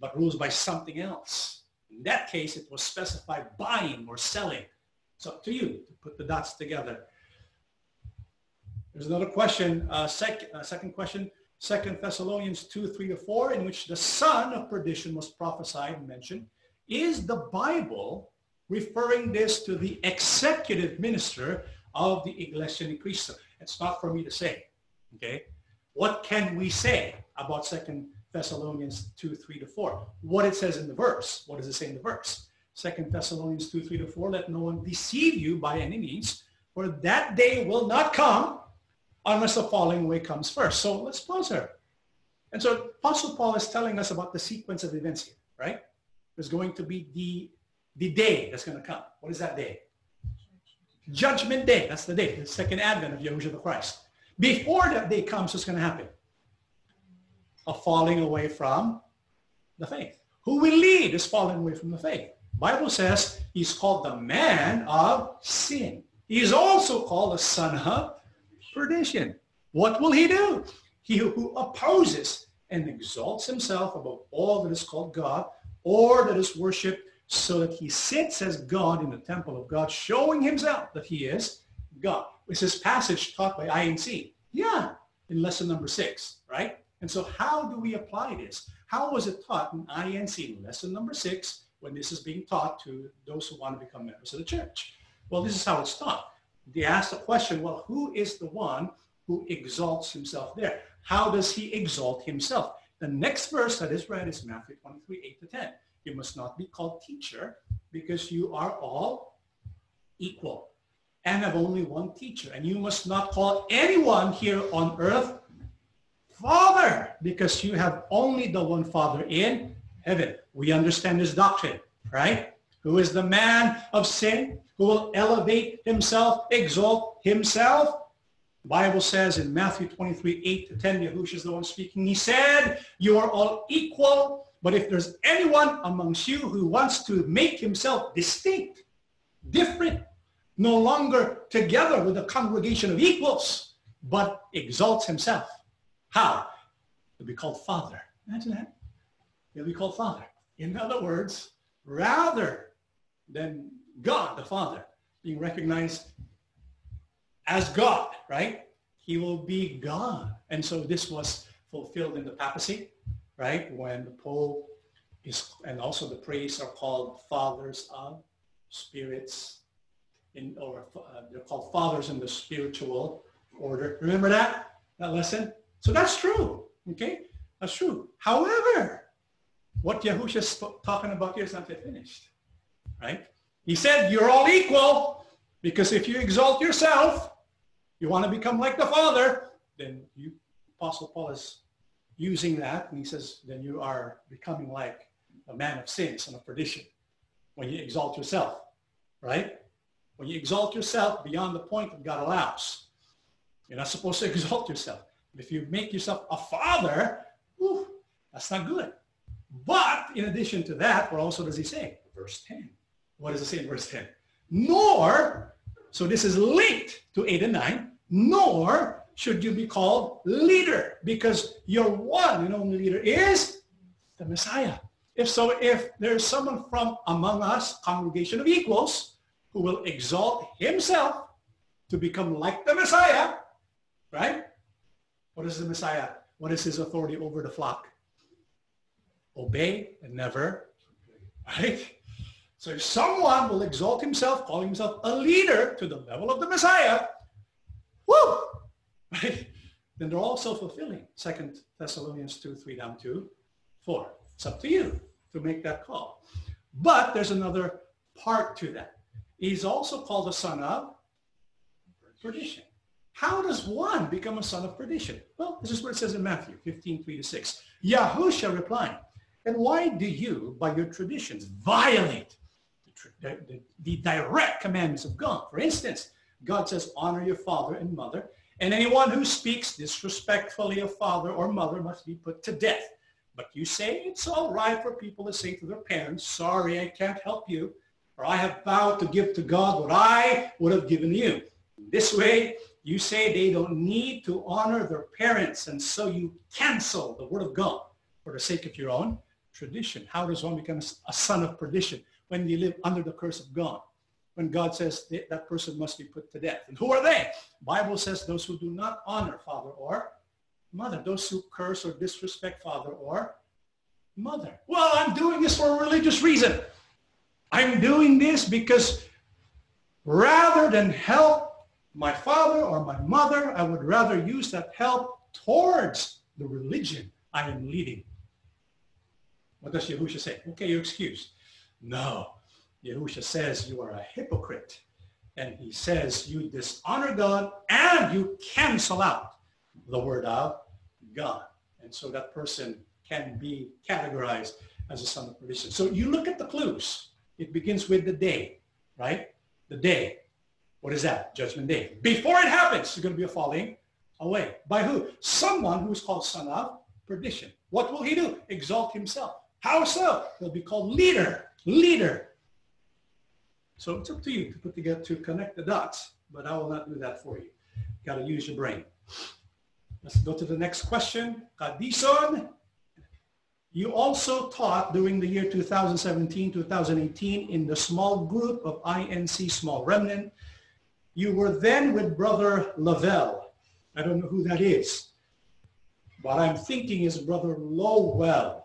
but rules by something else. In that case, it was specified buying or selling. It's up to you to put the dots together. There's another question, uh, sec, uh, second question, Second Thessalonians 2, 3 to 4, in which the son of perdition was prophesied and mentioned. Is the Bible referring this to the executive minister of the Iglesia Ni Cristo? It's not for me to say, okay? What can we say about Second Thessalonians 2, 3 to 4? What it says in the verse. What does it say in the verse? Second Thessalonians 2, 3 to 4, let no one deceive you by any means, for that day will not come unless the falling away comes first. So let's pause here. And so Apostle Paul is telling us about the sequence of events here, right? There's going to be the, the day that's going to come. What is that day? Judgment Day. That's the day, the second advent of Yahushua the Christ. Before that day comes, what's going to happen? A falling away from the faith. Who will lead is falling away from the faith. Bible says he's called the man of sin. He's also called the son of perdition. What will he do? He who opposes and exalts himself above all that is called God or that is worshipped so that he sits as God in the temple of God, showing himself that he is God. Is this passage taught by INC? Yeah, in lesson number six, right? And so how do we apply this? How was it taught in INC, lesson number six, when this is being taught to those who want to become members of the church? Well, this is how it's taught. They ask the question, well, who is the one who exalts himself there? How does he exalt himself? The next verse that is read is Matthew 23, 8 to 10. You must not be called teacher because you are all equal and have only one teacher. And you must not call anyone here on earth Father because you have only the one Father in heaven. We understand this doctrine, right? Who is the man of sin who will elevate himself, exalt himself? The Bible says in Matthew 23, 8 to 10, Yahushua is the one speaking. He said, you are all equal, but if there's anyone amongst you who wants to make himself distinct, different, no longer together with a congregation of equals, but exalts himself. How? He'll be called Father. Imagine that. He'll be called Father. In other words, rather than God the Father being recognized as God, right? He will be God. And so this was fulfilled in the papacy, right? When the Pope is, and also the priests are called fathers of spirits, in, or uh, they're called fathers in the spiritual order. Remember that, that lesson? So that's true, okay? That's true. However, what Yahushua is talking about here is not yet finished, right? He said, you're all equal because if you exalt yourself, you want to become like the Father, then you, Apostle Paul is using that and he says, then you are becoming like a man of sins and of perdition when you exalt yourself, right? When you exalt yourself beyond the point that God allows. You're not supposed to exalt yourself. If you make yourself a father, whew, that's not good. But in addition to that, what also does he say? Verse 10. What does it say in verse 10? Nor, so this is linked to 8 and 9, nor should you be called leader because your one and only leader is the Messiah. If so, if there's someone from among us, congregation of equals, who will exalt himself to become like the Messiah, right? What is the Messiah? What is his authority over the flock? Obey and never, right? So if someone will exalt himself, calling himself a leader to the level of the Messiah, whoo, right? Then they're all self-fulfilling. Second Thessalonians 2, 3 down to 4. It's up to you to make that call. But there's another part to that. He's also called a son of perdition. How does one become a son of perdition? Well, this is what it says in Matthew 15, 3 to 6. Yahusha replied, and why do you, by your traditions, violate the, the, the direct commandments of God. For instance, God says, honor your father and mother, and anyone who speaks disrespectfully of father or mother must be put to death. But you say it's all right for people to say to their parents, sorry, I can't help you, or I have vowed to give to God what I would have given you. This way, you say they don't need to honor their parents, and so you cancel the word of God for the sake of your own tradition. How does one become a son of perdition? When you live under the curse of God. When God says that, person must be put to death. And who are they? Bible says those who do not honor father or mother. Those who curse or disrespect father or mother. Well, I'm doing this for a religious reason. I'm doing this because rather than help my father or my mother, I would rather use that help towards the religion I am leading. What does Yahusha say? Okay, you're excused. No. Yahusha says you are a hypocrite. And he says you dishonor God and you cancel out the word of God. And so that person can be categorized as a son of perdition. So you look at the clues. It begins with the day, right? The day. What is that? Judgment day. Before it happens, there's going to be a falling away. By who? Someone who's called son of perdition. What will he do? Exalt himself. How so? He'll be called leader leader. So it's up to you to put together, to connect the dots, but I will not do that for you. Got to use your brain. Let's go to the next question. Kadison You also taught during the year 2017-2018 in the small group of INC Small Remnant. You were then with Brother Lavelle. I don't know who that is. What I'm thinking is Brother Lowell,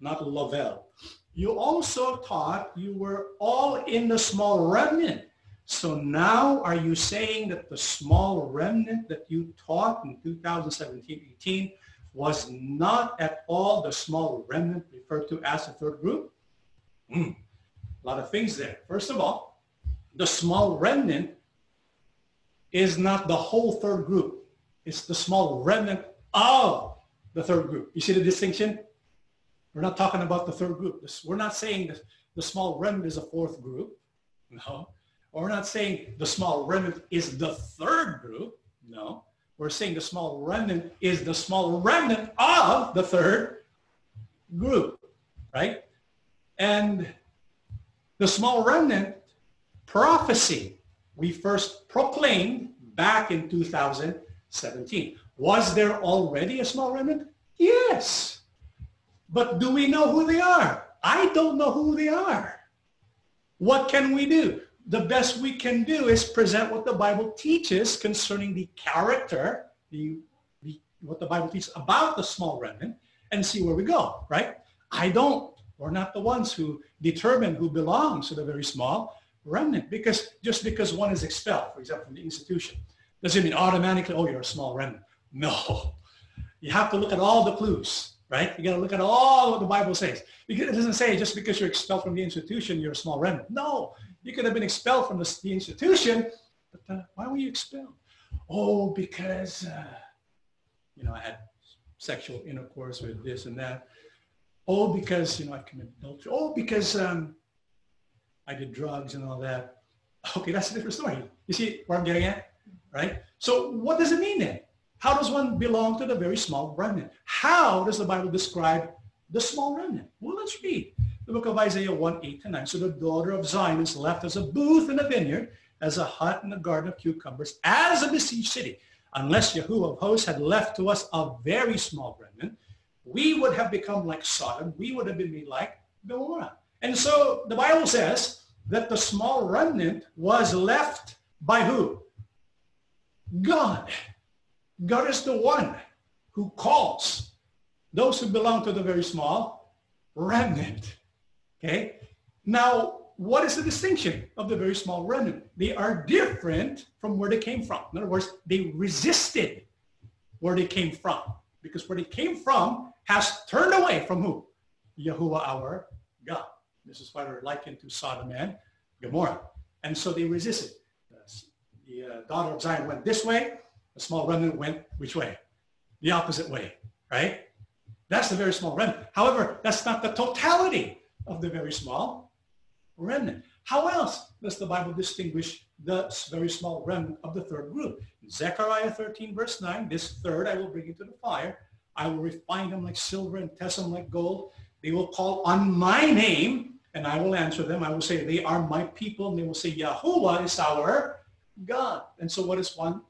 not Lavelle. You also taught you were all in the small remnant. So now are you saying that the small remnant that you taught in 2017-18 was not at all the small remnant referred to as the third group? Mm, a lot of things there. First of all, the small remnant is not the whole third group. It's the small remnant of the third group. You see the distinction? We're not talking about the third group. We're not saying that the small remnant is a fourth group. No. Or we're not saying the small remnant is the third group. No. We're saying the small remnant is the small remnant of the third group, right? And the small remnant prophecy we first proclaimed back in 2017. Was there already a small remnant? Yes. But do we know who they are? I don't know who they are. What can we do? the best we can do is present what the Bible teaches concerning the character, the, the, what the Bible teaches about the small remnant, and see where we go, right? I don't. We're not the ones who determine who belongs to the very small remnant because just because one is expelled, for example, from the institution, doesn't mean automatically, oh, you're a small remnant. No. You have to look at all the clues, right? You got to look at all what the Bible says. Because it doesn't say just because you're expelled from the institution, you're a small remnant. No, you could have been expelled from the, the institution, but uh, why were you expelled? Oh, because, uh, you know, I had sexual intercourse with this and that. Oh, because, you know, I committed adultery. Oh, because um, I did drugs and all that. Okay, that's a different story. You see where I'm getting at? Right? So what does it mean then? How does one belong to the very small remnant? How does the Bible describe the small remnant? Well, let's read the book of Isaiah 1, 8 to 9. So the daughter of Zion is left as a booth in a vineyard, as a hut in a garden of cucumbers, as a besieged city. Unless Yahuwah of hosts had left to us a very small remnant, we would have become like Sodom. We would have been made like Gomorrah. And so the Bible says that the small remnant was left by who? God. God is the one who calls those who belong to the very small remnant. Okay. Now, what is the distinction of the very small remnant? They are different from where they came from. In other words, they resisted where they came from because where they came from has turned away from who? Yahuwah our God. This is why they're likened to Sodom and Gomorrah. And so they resisted. The uh, daughter of Zion went this way. The small remnant went which way? The opposite way, right? That's the very small remnant. However, that's not the totality of the very small remnant. How else does the Bible distinguish the very small remnant of the third group? Zechariah 13 verse 9, this third I will bring into the fire. I will refine them like silver and test them like gold. They will call on my name and I will answer them. I will say, they are my people. And they will say, Yahuwah is our God. And so what is one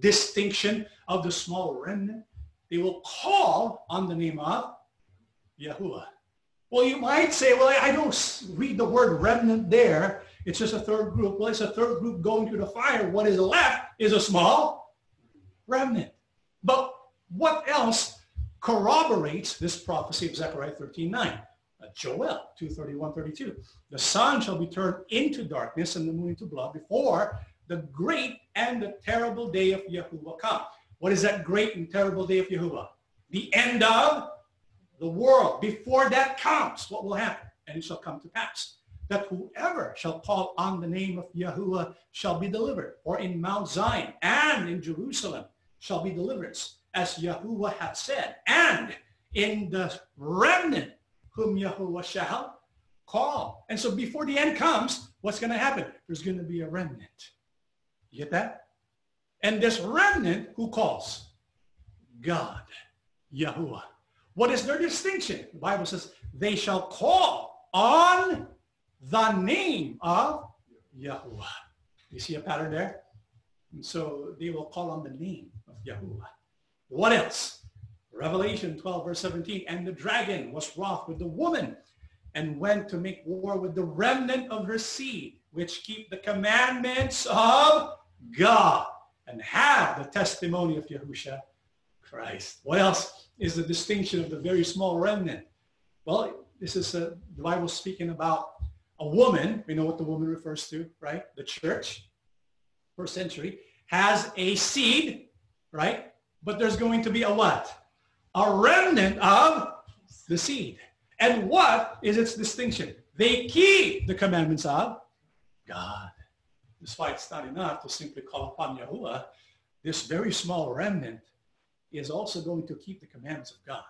distinction of the small remnant? They will call on the name of Yahuwah. Well, you might say, well, I don't read the word remnant there. It's just a third group. Well, it's a third group going through the fire. What is left is a small remnant. But what else corroborates this prophecy of Zechariah 13, 9? Uh, Joel 2, 31, 32. The sun shall be turned into darkness and the moon into blood before the great and the terrible day of Yahuwah come. What is that great and terrible day of Yahuwah? The end of the world. Before that comes, what will happen? And it shall come to pass that whoever shall call on the name of Yahuwah shall be delivered. Or in Mount Zion and in Jerusalem shall be deliverance, as Yahuwah hath said. And in the remnant whom Yahuwah shall call. And so before the end comes, what's going to happen? There's going to be a remnant. You get that? And this remnant who calls? God, Yahuwah. What is their distinction? The Bible says, they shall call on the name of Yahuwah. You see a pattern there? And so they will call on the name of Yahuwah. What else? Revelation 12, verse 17, and the dragon was wroth with the woman and went to make war with the remnant of her seed, which keep the commandments of God and have the testimony of Yahusha Christ. What else is the distinction of the very small remnant? Well, this is a, the Bible speaking about a woman. We know what the woman refers to, right? The church, first century, has a seed, right? But there's going to be a what? A remnant of the seed. And what is its distinction? They keep the commandments of God. Despite it's not enough to simply call upon Yahuwah, this very small remnant is also going to keep the commandments of God.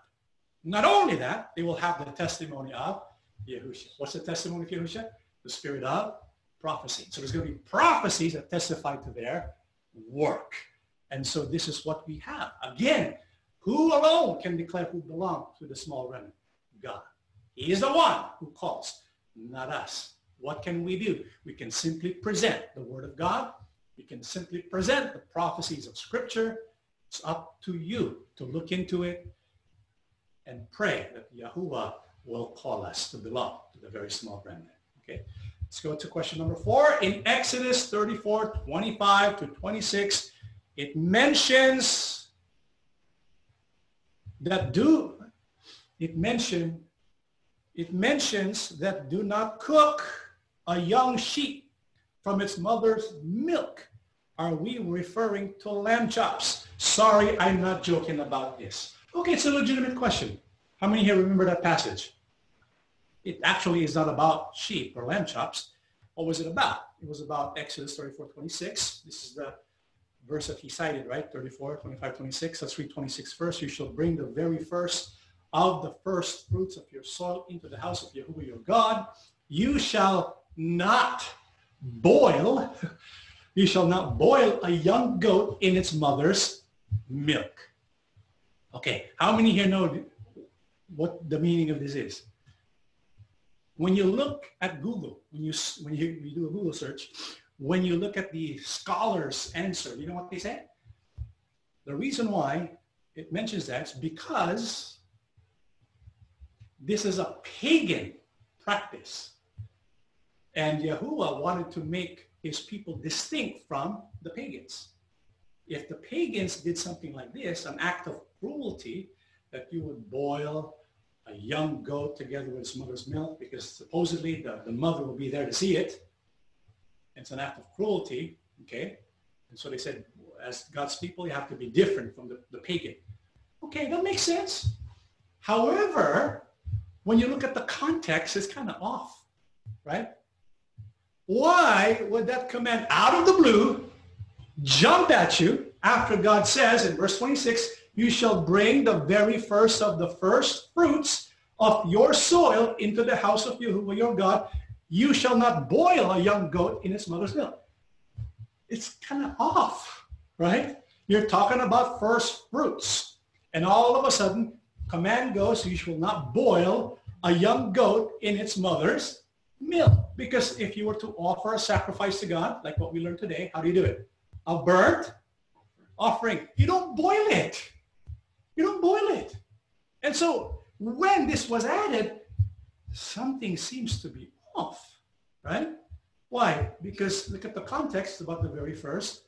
Not only that, they will have the testimony of Yahusha. What's the testimony of Yahusha? The spirit of prophecy. So there's going to be prophecies that testify to their work. And so this is what we have. Again, who alone can declare who belongs to the small remnant? God. He is the one who calls, not us. What can we do? We can simply present the word of God. We can simply present the prophecies of scripture. It's up to you to look into it and pray that Yahuwah will call us to belong to the very small remnant. Okay, let's go to question number four. In Exodus 34, 25 to 26, it mentions that do, it mention, it mentions that do not cook a young sheep from its mother's milk. Are we referring to lamb chops? Sorry, I'm not joking about this. Okay, it's a legitimate question. How many here remember that passage? It actually is not about sheep or lamb chops. What was it about? It was about Exodus 34, 26. This is the verse that he cited, right? 34, 25, 26. Let's read 26 first. You shall bring the very first of the first fruits of your soil into the house of Yahuwah your God. You shall not boil, you shall not boil a young goat in its mother's milk. Okay, how many here know what the meaning of this is? When you look at Google, when you, when you, you do a Google search, when you look at the scholars' answer, you know what they say? The reason why it mentions that is because this is a pagan practice. And Yahuwah wanted to make his people distinct from the pagans. If the pagans did something like this, an act of cruelty, that you would boil a young goat together with its mother's milk because supposedly the, the mother will be there to see it. It's an act of cruelty, okay? And so they said, as God's people, you have to be different from the, the pagan. Okay, that makes sense. However, when you look at the context, it's kind of off, right? Why would that command out of the blue jump at you after God says in verse 26, you shall bring the very first of the first fruits of your soil into the house of Yahuwah your God. You shall not boil a young goat in its mother's milk. It's kind of off, right? You're talking about first fruits. And all of a sudden, command goes, you shall not boil a young goat in its mother's milk. Because if you were to offer a sacrifice to God, like what we learned today, how do you do it? A burnt offering. You don't boil it. You don't boil it. And so when this was added, something seems to be off, right? Why? Because look at the context about the very first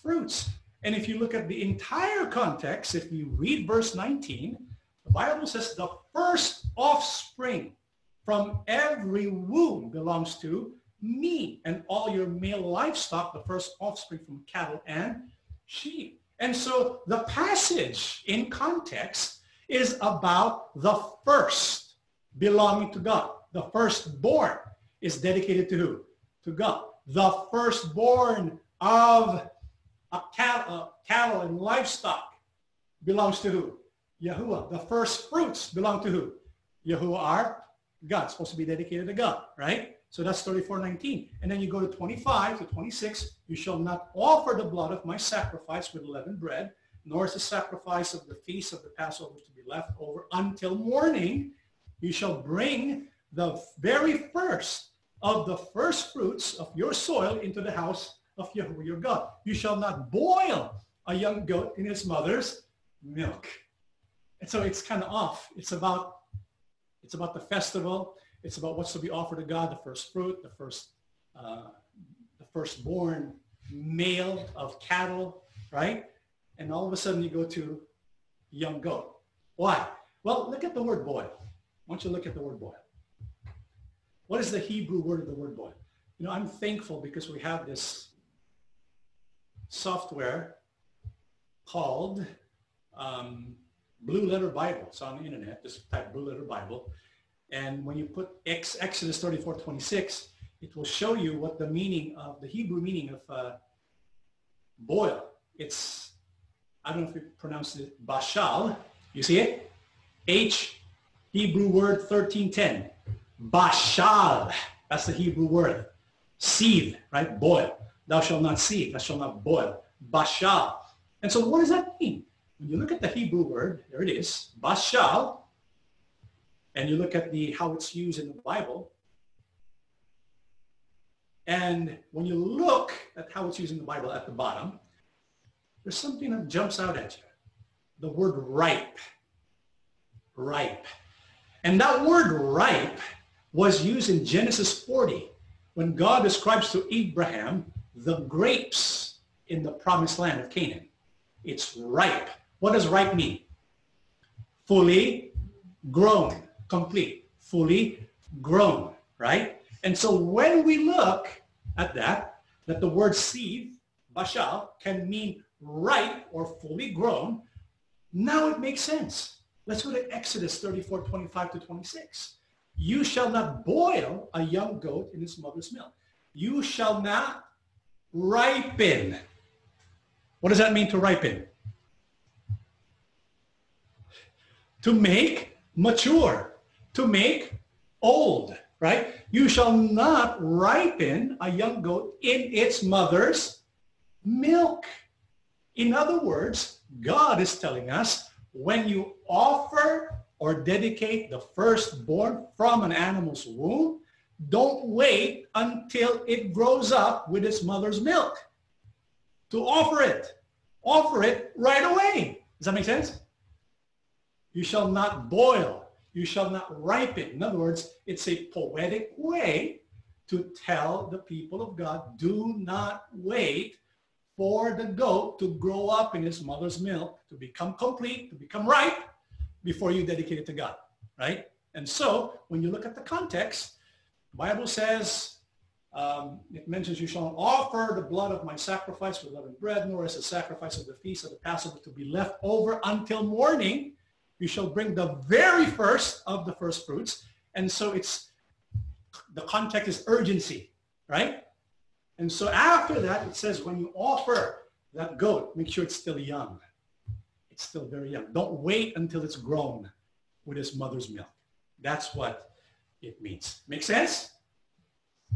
fruits. And if you look at the entire context, if you read verse 19, the Bible says the first offspring from every womb belongs to me and all your male livestock, the first offspring from cattle and sheep. And so the passage in context is about the first belonging to God. The firstborn is dedicated to who? To God. The firstborn of a cattle, cattle and livestock belongs to who? Yahuwah. The first fruits belong to who? Yahuwah our God, supposed to be dedicated to God, right? So that's 34.19. And then you go to 25 to 26. You shall not offer the blood of my sacrifice with leavened bread, nor is the sacrifice of the feast of the Passover to be left over until morning. You shall bring the very first of the first fruits of your soil into the house of Yahuwah your God. You shall not boil a young goat in its mother's milk. And so it's kind of off. It's about, it's about the festival. It's about what's to be offered to God, the first fruit, the first, uh, the firstborn male of cattle, right? And all of a sudden you go to young goat. Why? Well, look at the word boy. Why don't you look at the word boy? What is the Hebrew word of the word boy? You know, I'm thankful because we have this software called um, Blue Letter Bible. It's on the internet. Just type Blue Letter Bible. And when you put X, Exodus 34, 26, it will show you what the meaning of, the Hebrew meaning of uh, boil. It's, I don't know if you pronounce it, bashal. You see it? H, Hebrew word 1310. Bashal. That's the Hebrew word. Seethe, right? Boil. Thou shalt not seethe. Thou shalt not boil. Bashal. And so what does that mean? When you look at the Hebrew word, there it is, bashal, and you look at the how it's used in the Bible, and when you look at how it's used in the Bible at the bottom, there's something that jumps out at you. The word ripe. Ripe. And that word ripe was used in Genesis 40 when God describes to Abraham the grapes in the promised land of Canaan. It's ripe. What does ripe mean? Fully grown, complete, fully grown, right? And so when we look at that, that the word seed, bashal, can mean ripe or fully grown, now it makes sense. Let's go to Exodus 34, 25 to 26. You shall not boil a young goat in its mother's milk. You shall not ripen. What does that mean to ripen? To make mature, to make old, right? You shall not ripen a young goat in its mother's milk. In other words, God is telling us when you offer or dedicate the firstborn from an animal's womb, don't wait until it grows up with its mother's milk to offer it. Offer it right away. Does that make sense? You shall not boil. You shall not ripen. In other words, it's a poetic way to tell the people of God, do not wait for the goat to grow up in its mother's milk, to become complete, to become ripe, before you dedicate it to God, right? And so when you look at the context, the Bible says, um, it mentions you shall offer the blood of my sacrifice with leavened bread, nor is the sacrifice of the feast of the Passover to be left over until morning you shall bring the very first of the first fruits. And so it's, the context is urgency, right? And so after that, it says when you offer that goat, make sure it's still young. It's still very young. Don't wait until it's grown with its mother's milk. That's what it means. Make sense?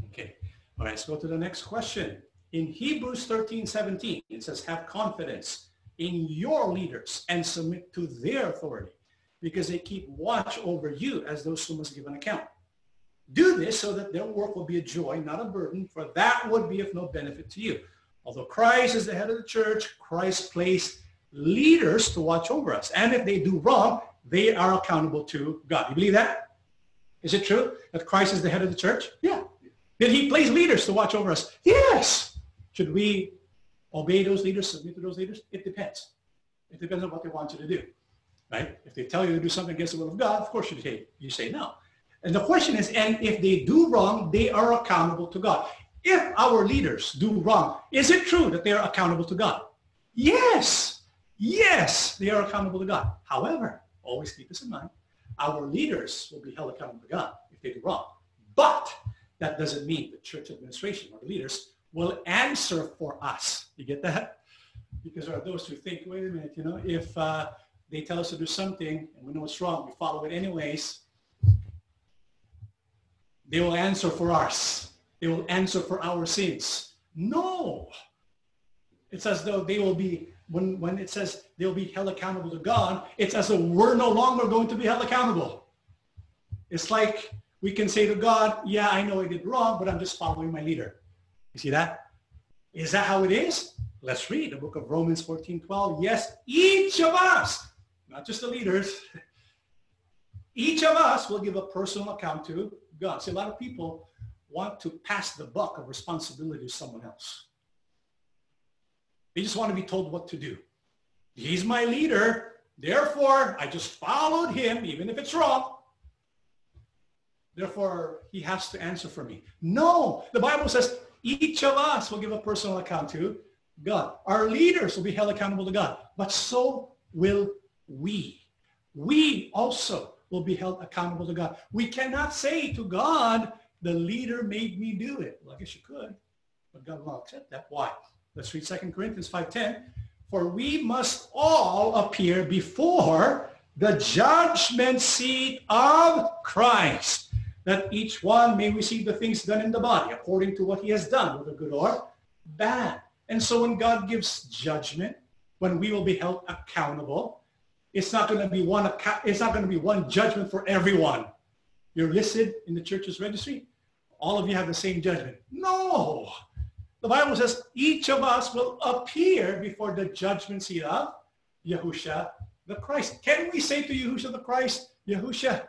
Okay. All right, let's go to the next question. In Hebrews 13, 17, it says, have confidence in your leaders and submit to their authority because they keep watch over you as those who must give an account. Do this so that their work will be a joy, not a burden, for that would be of no benefit to you. Although Christ is the head of the church, Christ placed leaders to watch over us. And if they do wrong, they are accountable to God. You believe that? Is it true that Christ is the head of the church? Yeah. Did he place leaders to watch over us? Yes. Should we obey those leaders, submit to those leaders? It depends. It depends on what they want you to do right? If they tell you to do something against the will of God, of course you say, you say no. And the question is, and if they do wrong, they are accountable to God. If our leaders do wrong, is it true that they are accountable to God? Yes. Yes, they are accountable to God. However, always keep this in mind, our leaders will be held accountable to God if they do wrong. But that doesn't mean the church administration or the leaders will answer for us. You get that? Because there are those who think, wait a minute, you know, if uh, they tell us to do something and we know it's wrong, we follow it anyways, they will answer for us. They will answer for our sins. No. It's as though they will be, when, when it says they'll be held accountable to God, it's as though we're no longer going to be held accountable. It's like we can say to God, yeah, I know I did wrong, but I'm just following my leader. You see that? Is that how it is? Let's read the book of Romans 14, 12. Yes, each of us not just the leaders. Each of us will give a personal account to God. See, a lot of people want to pass the buck of responsibility to someone else. They just want to be told what to do. He's my leader. Therefore, I just followed him, even if it's wrong. Therefore, he has to answer for me. No, the Bible says each of us will give a personal account to God. Our leaders will be held accountable to God, but so will we. We also will be held accountable to God. We cannot say to God, the leader made me do it. Well, I guess you could, but God will not accept that. Why? Let's read 2 Corinthians 5.10. For we must all appear before the judgment seat of Christ, that each one may receive the things done in the body according to what he has done, whether good or bad. And so when God gives judgment, when we will be held accountable, it's not going to be one it's not going to be one judgment for everyone. You're listed in the church's registry. All of you have the same judgment. No. The Bible says each of us will appear before the judgment seat of Yahusha the Christ. Can we say to Yahusha the Christ, Yahusha,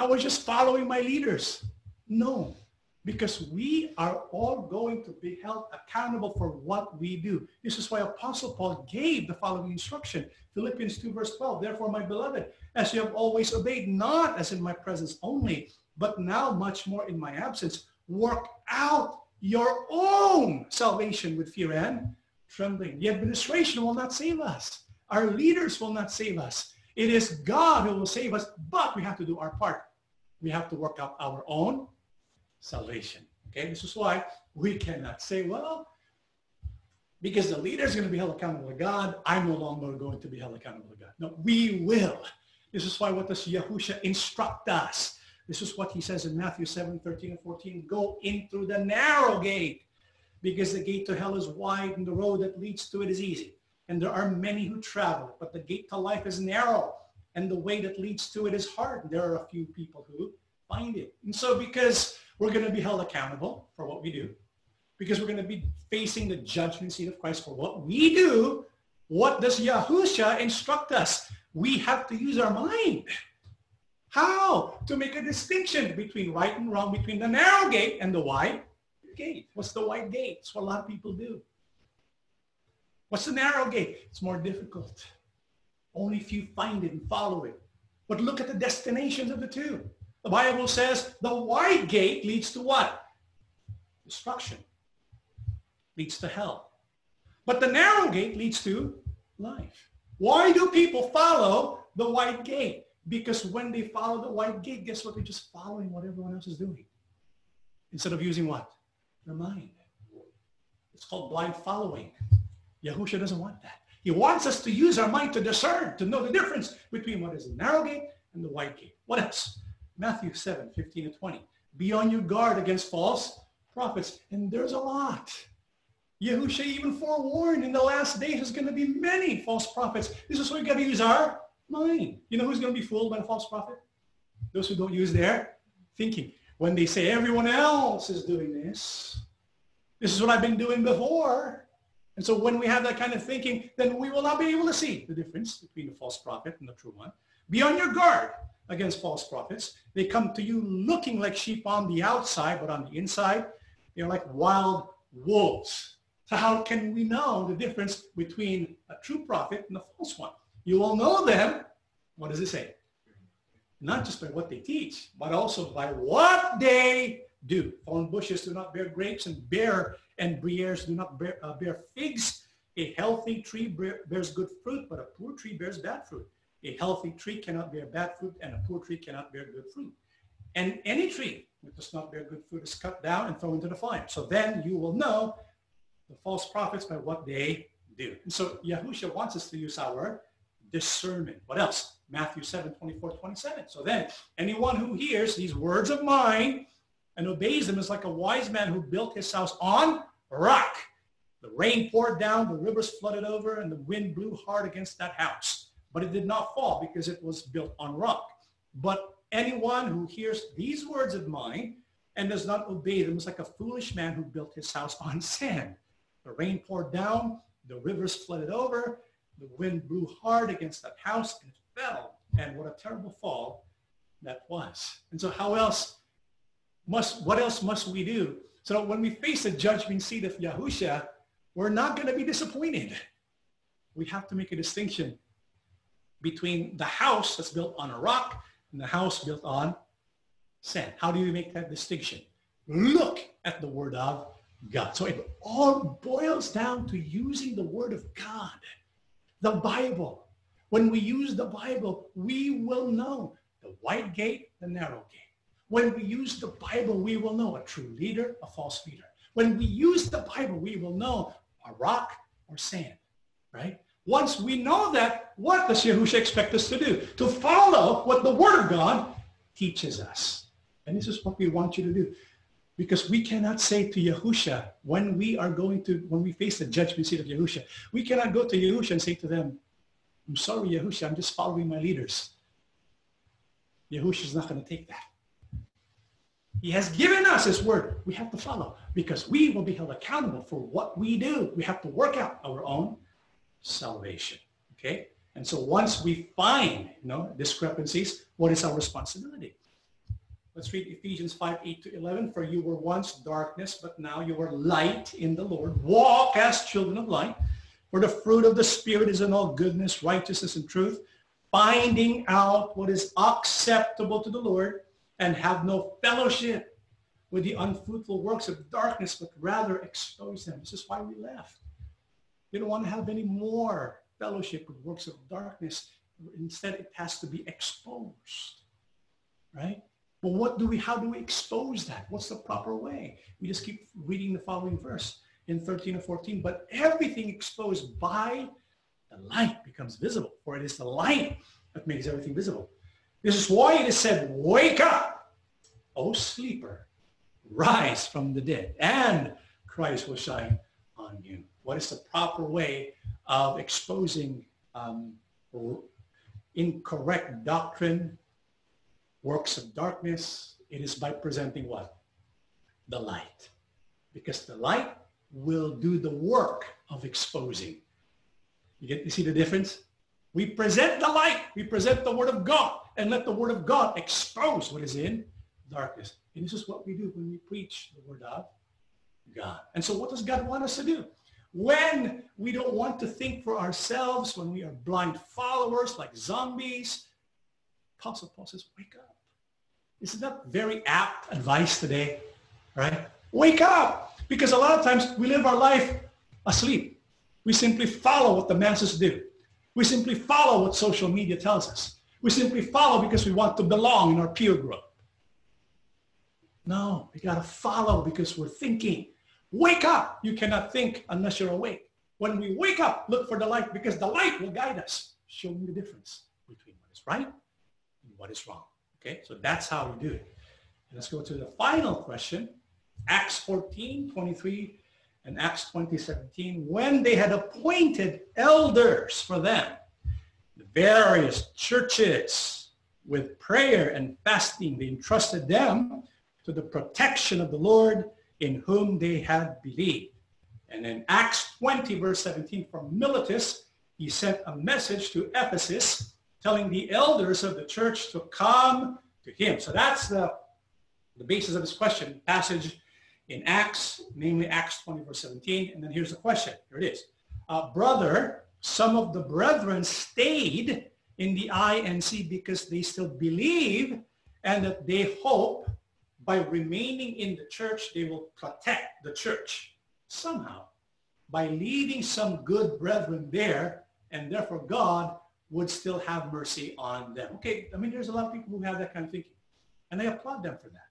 I was just following my leaders? No, because we are all going to be held accountable for what we do. This is why Apostle Paul gave the following instruction. Philippians 2 verse 12, therefore my beloved, as you have always obeyed, not as in my presence only, but now much more in my absence, work out your own salvation with fear and trembling. The administration will not save us. Our leaders will not save us. It is God who will save us, but we have to do our part. We have to work out our own salvation. Okay, this is why we cannot say, well, because the leader is going to be held accountable to God, I'm no longer going to be held accountable to God. No, we will. This is why what does Yahusha instruct us? This is what he says in Matthew 7, 13 and 14. Go in through the narrow gate because the gate to hell is wide and the road that leads to it is easy. And there are many who travel, but the gate to life is narrow and the way that leads to it is hard. There are a few people who find it. And so because we're going to be held accountable for what we do, because we're going to be facing the judgment seat of Christ for what we do, what does Yahusha instruct us? We have to use our mind. How? To make a distinction between right and wrong, between the narrow gate and the wide gate. What's the wide gate? It's what a lot of people do. What's the narrow gate? It's more difficult. Only if you find it and follow it. But look at the destinations of the two. The Bible says the wide gate leads to what? Destruction. Leads to hell. But the narrow gate leads to life. Why do people follow the wide gate? Because when they follow the wide gate, guess what? They're just following what everyone else is doing. Instead of using what? Their mind. It's called blind following. Yahusha doesn't want that. He wants us to use our mind to discern, to know the difference between what is the narrow gate and the wide gate. What else? Matthew 7, 15 and 20. Be on your guard against false prophets. And there's a lot. Yahusha even forewarned in the last days there's going to be many false prophets. This is why we got to use our mind. You know who's going to be fooled by a false prophet? Those who don't use their thinking. When they say everyone else is doing this, this is what I've been doing before. And so when we have that kind of thinking, then we will not be able to see the difference between the false prophet and the true one. Be on your guard against false prophets. They come to you looking like sheep on the outside, but on the inside, they're like wild wolves. So how can we know the difference between a true prophet and a false one? You will know them, what does it say? Not just by what they teach, but also by what they do. Thorn bushes do not bear grapes and bear and briars do not bear, uh, bear figs. A healthy tree bears good fruit, but a poor tree bears bad fruit. A healthy tree cannot bear bad fruit, and a poor tree cannot bear good fruit. And any tree that does not bear good fruit is cut down and thrown into the fire. So then you will know the false prophets by what they do. And so Yahusha wants us to use our discernment. What else? Matthew 7, 24, 27. So then, anyone who hears these words of mine and obeys them is like a wise man who built his house on rock. The rain poured down, the rivers flooded over, and the wind blew hard against that house. But it did not fall because it was built on rock. But anyone who hears these words of mine and does not obey them is like a foolish man who built his house on sand. The rain poured down, the rivers flooded over, the wind blew hard against that house and it fell. And what a terrible fall that was. And so how else must, what else must we do? So when we face the judgment seat of Yahusha, we're not going to be disappointed. We have to make a distinction between the house that's built on a rock and the house built on sand. How do you make that distinction? Look at the word of God. So it all boils down to using the word of God, the Bible. When we use the Bible, we will know the wide gate, the narrow gate. When we use the Bible, we will know a true leader, a false leader. When we use the Bible, we will know a rock or sand, right? Once we know that, what does Yahusha expect us to do? To follow what the Word of God teaches us. And this is what we want you to do. Because we cannot say to Yahusha, when we are going to, when we face the judgment seat of Yahusha, we cannot go to Yahusha and say to them, I'm sorry, Yahusha, I'm just following my leaders. Yahusha is not going to take that. He has given us his word. We have to follow because we will be held accountable for what we do. We have to work out our own salvation. Okay? And so once we find you know, discrepancies, what is our responsibility? Let's read Ephesians 5, 8 to 11. For you were once darkness, but now you are light in the Lord. Walk as children of light. For the fruit of the Spirit is in all goodness, righteousness, and truth, finding out what is acceptable to the Lord and have no fellowship with the unfruitful works of darkness, but rather expose them. This is why we left. We don't want to have any more fellowship with works of darkness. Instead, it has to be exposed, right? But what do we, how do we expose that? What's the proper way? We just keep reading the following verse in 13 and 14. But everything exposed by the light becomes visible, for it is the light that makes everything visible. This is why it is said, wake up, O sleeper, rise from the dead, and Christ will shine on you. What is the proper way of exposing um, incorrect doctrine, works of darkness? It is by presenting what? The light. Because the light will do the work of exposing. You get you see the difference? We present the light. We present the word of God and let the word of God expose what is in darkness. And this is what we do when we preach the word of God. And so what does God want us to do? When we don't want to think for ourselves, when we are blind followers like zombies, Apostle Paul says, wake up. Isn't that very apt advice today? Right? Wake up! Because a lot of times we live our life asleep. We simply follow what the masses do. We simply follow what social media tells us. We simply follow because we want to belong in our peer group. No, we got to follow because we're thinking. Wake up. You cannot think unless you're awake. When we wake up, look for the light because the light will guide us, showing the difference between what is right and what is wrong. Okay, so that's how we do it. Let's go to the final question. Acts 14, 23 and Acts 20, 17. When they had appointed elders for them, the various churches with prayer and fasting, they entrusted them to the protection of the Lord in whom they had believed. And in Acts 20, verse 17, from Miletus, he sent a message to Ephesus telling the elders of the church to come to him. So that's the, the basis of this question, passage in Acts, namely Acts 20, verse 17. And then here's the question. Here it is. Uh, brother, some of the brethren stayed in the INC because they still believe and that they hope by remaining in the church, they will protect the church somehow by leaving some good brethren there, and therefore God would still have mercy on them. Okay, I mean, there's a lot of people who have that kind of thinking, and I applaud them for that.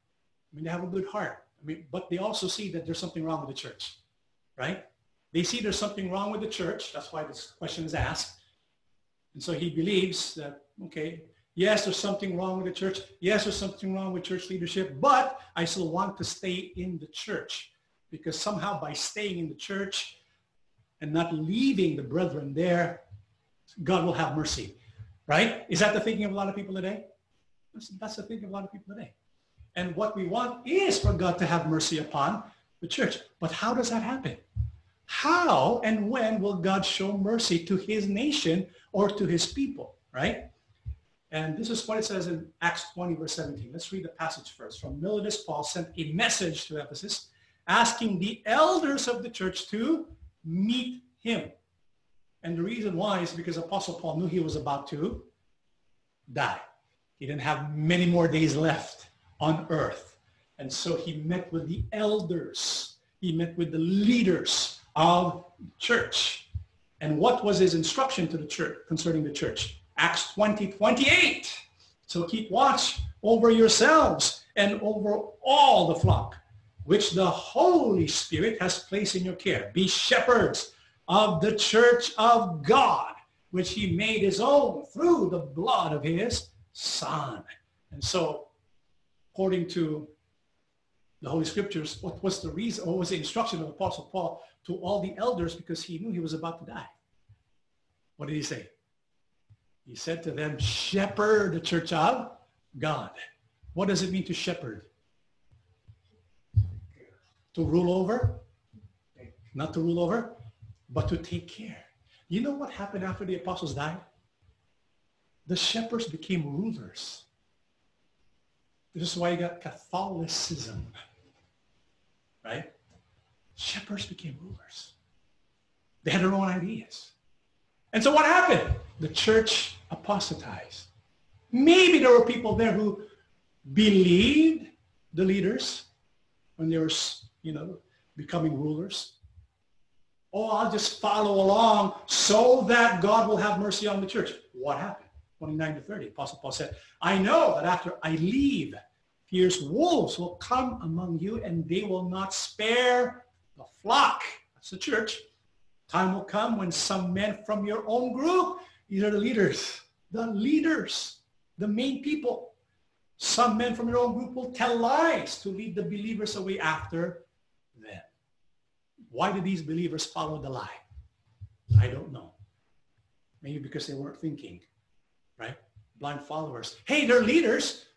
I mean, they have a good heart. I mean, but they also see that there's something wrong with the church, right? They see there's something wrong with the church. That's why this question is asked. And so he believes that, okay, Yes, there's something wrong with the church. Yes, there's something wrong with church leadership, but I still want to stay in the church because somehow by staying in the church and not leaving the brethren there, God will have mercy, right? Is that the thinking of a lot of people today? That's, that's the thinking of a lot of people today. And what we want is for God to have mercy upon the church. But how does that happen? How and when will God show mercy to his nation or to his people, right? And this is what it says in Acts 20, verse 17. Let's read the passage first. From Miletus, Paul sent a message to Ephesus asking the elders of the church to meet him. And the reason why is because Apostle Paul knew he was about to die. He didn't have many more days left on earth. And so he met with the elders. He met with the leaders of church. And what was his instruction to the church concerning the church? Acts 20, 28. So keep watch over yourselves and over all the flock, which the Holy Spirit has placed in your care. Be shepherds of the church of God, which he made his own through the blood of his son. And so, according to the Holy Scriptures, what was the reason, what was the instruction of Apostle Paul to all the elders because he knew he was about to die? What did he say? He said to them, shepherd the church of God. What does it mean to shepherd? To rule over? Not to rule over, but to take care. You know what happened after the apostles died? The shepherds became rulers. This is why you got Catholicism, right? Shepherds became rulers. They had their own ideas. And so what happened? The church apostatized. Maybe there were people there who believed the leaders when they were, you know, becoming rulers. Oh, I'll just follow along so that God will have mercy on the church. What happened? 29 to 30, Apostle Paul said, I know that after I leave, fierce wolves will come among you and they will not spare the flock. That's the church. Time will come when some men from your own group, these are the leaders, the leaders, the main people, some men from your own group will tell lies to lead the believers away after them. Why did these believers follow the lie? I don't know. Maybe because they weren't thinking, right? Blind followers. Hey, they're leaders.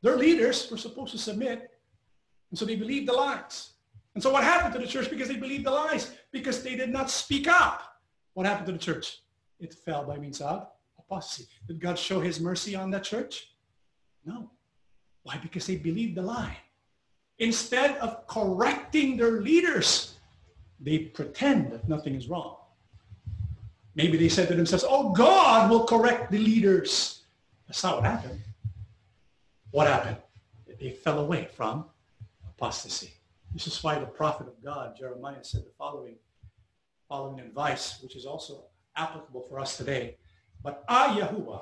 They're leaders. We're supposed to submit. And so they believed the lies. And so what happened to the church? Because they believed the lies. Because they did not speak up. What happened to the church? It fell by means of apostasy. Did God show his mercy on that church? No. Why? Because they believed the lie. Instead of correcting their leaders, they pretend that nothing is wrong. Maybe they said to themselves, oh, God will correct the leaders. That's not what happened. What happened? They fell away from apostasy. This is why the prophet of God, Jeremiah, said the following, following advice, which is also applicable for us today. But I, Yahuwah,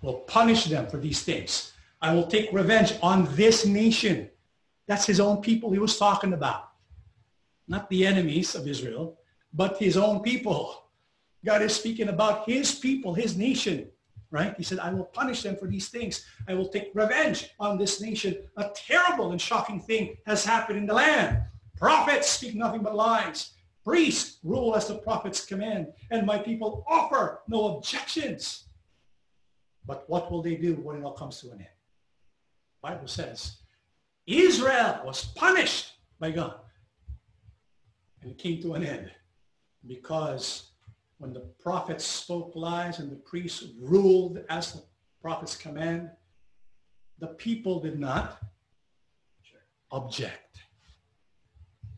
will punish them for these things. I will take revenge on this nation. That's his own people he was talking about. Not the enemies of Israel, but his own people. God is speaking about his people, his nation right? He said, I will punish them for these things. I will take revenge on this nation. A terrible and shocking thing has happened in the land. Prophets speak nothing but lies. Priests rule as the prophets command, and my people offer no objections. But what will they do when it all comes to an end? Bible says, Israel was punished by God. And it came to an end because when the prophets spoke lies and the priests ruled as the prophets command, the people did not object.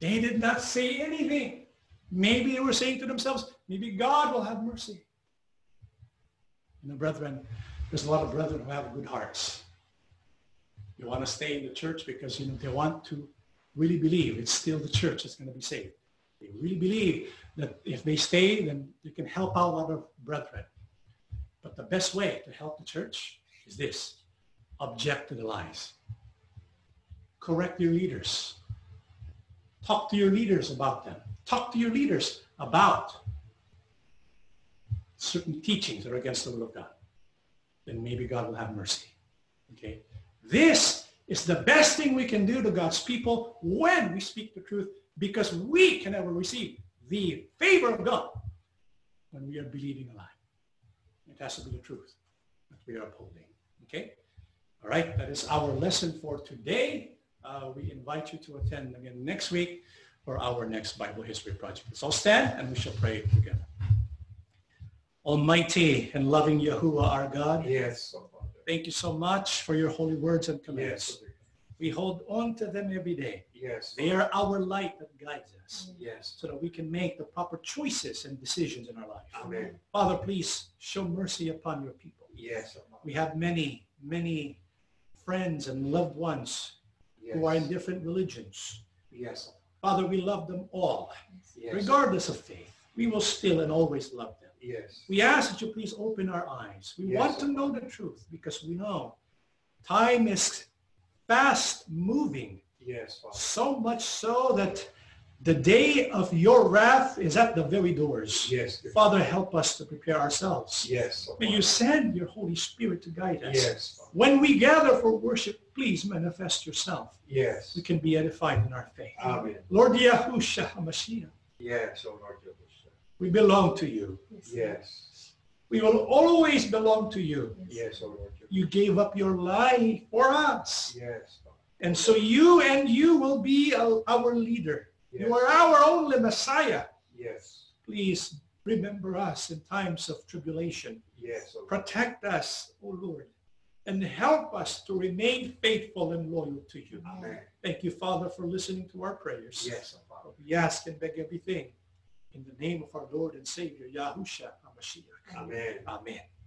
They did not say anything. Maybe they were saying to themselves, maybe God will have mercy. You know, brethren, there's a lot of brethren who have good hearts. They want to stay in the church because, you know, they want to really believe it's still the church that's going to be saved. They really believe that if they stay, then they can help out other brethren. But the best way to help the church is this. Object to the lies. Correct your leaders. Talk to your leaders about them. Talk to your leaders about certain teachings that are against the will of God. Then maybe God will have mercy. Okay? This is the best thing we can do to God's people when we speak the truth because we can never receive the favor of God when we are believing a lie. It has to be the truth that we are upholding. Okay? All right, that is our lesson for today. Uh, we invite you to attend again next week for our next Bible History Project. Let's all stand and we shall pray together. Almighty and loving Yahuwah our God, Yes, thank you so much for your holy words and commands. Yes, We hold on to them every day. yes, They are our light that guides us mm-hmm. yes. so that we can make the proper choices and decisions in our life. Amen. Father, please show mercy upon your people. Yes, We have many, many friends and loved ones Yes. who are in different religions. Yes, Father, we love them all, yes, regardless of faith. We will still and always love them. yes, We ask that you please open our eyes. We Yes, want to know the truth because we know time is fast moving, yes, Father. so much so that the day of your wrath is at the very doors. Yes, Father, help us to prepare ourselves. yes, May you send your Holy Spirit to guide us. Yes, Father. When we gather for worship, please manifest yourself. yes. We can be edified in our faith. Amen. Lord Yahushua HaMashiach, Yes, oh Lord Yahushua. we belong to you. Yes, We will always belong to you. yes, oh Lord You gave up your life for us. Yes, And so you and you will be our leader. Yes, You are our only Messiah. yes, Please remember us in times of tribulation. yes, oh Lord. Protect us, O Lord, and help us to remain faithful and loyal to you. Amen. Thank you, Father, for listening to our prayers. Yes, oh Father. We ask and beg everything in the name of our Lord and Savior, Yahushua HaMashiach. Amen. Amen.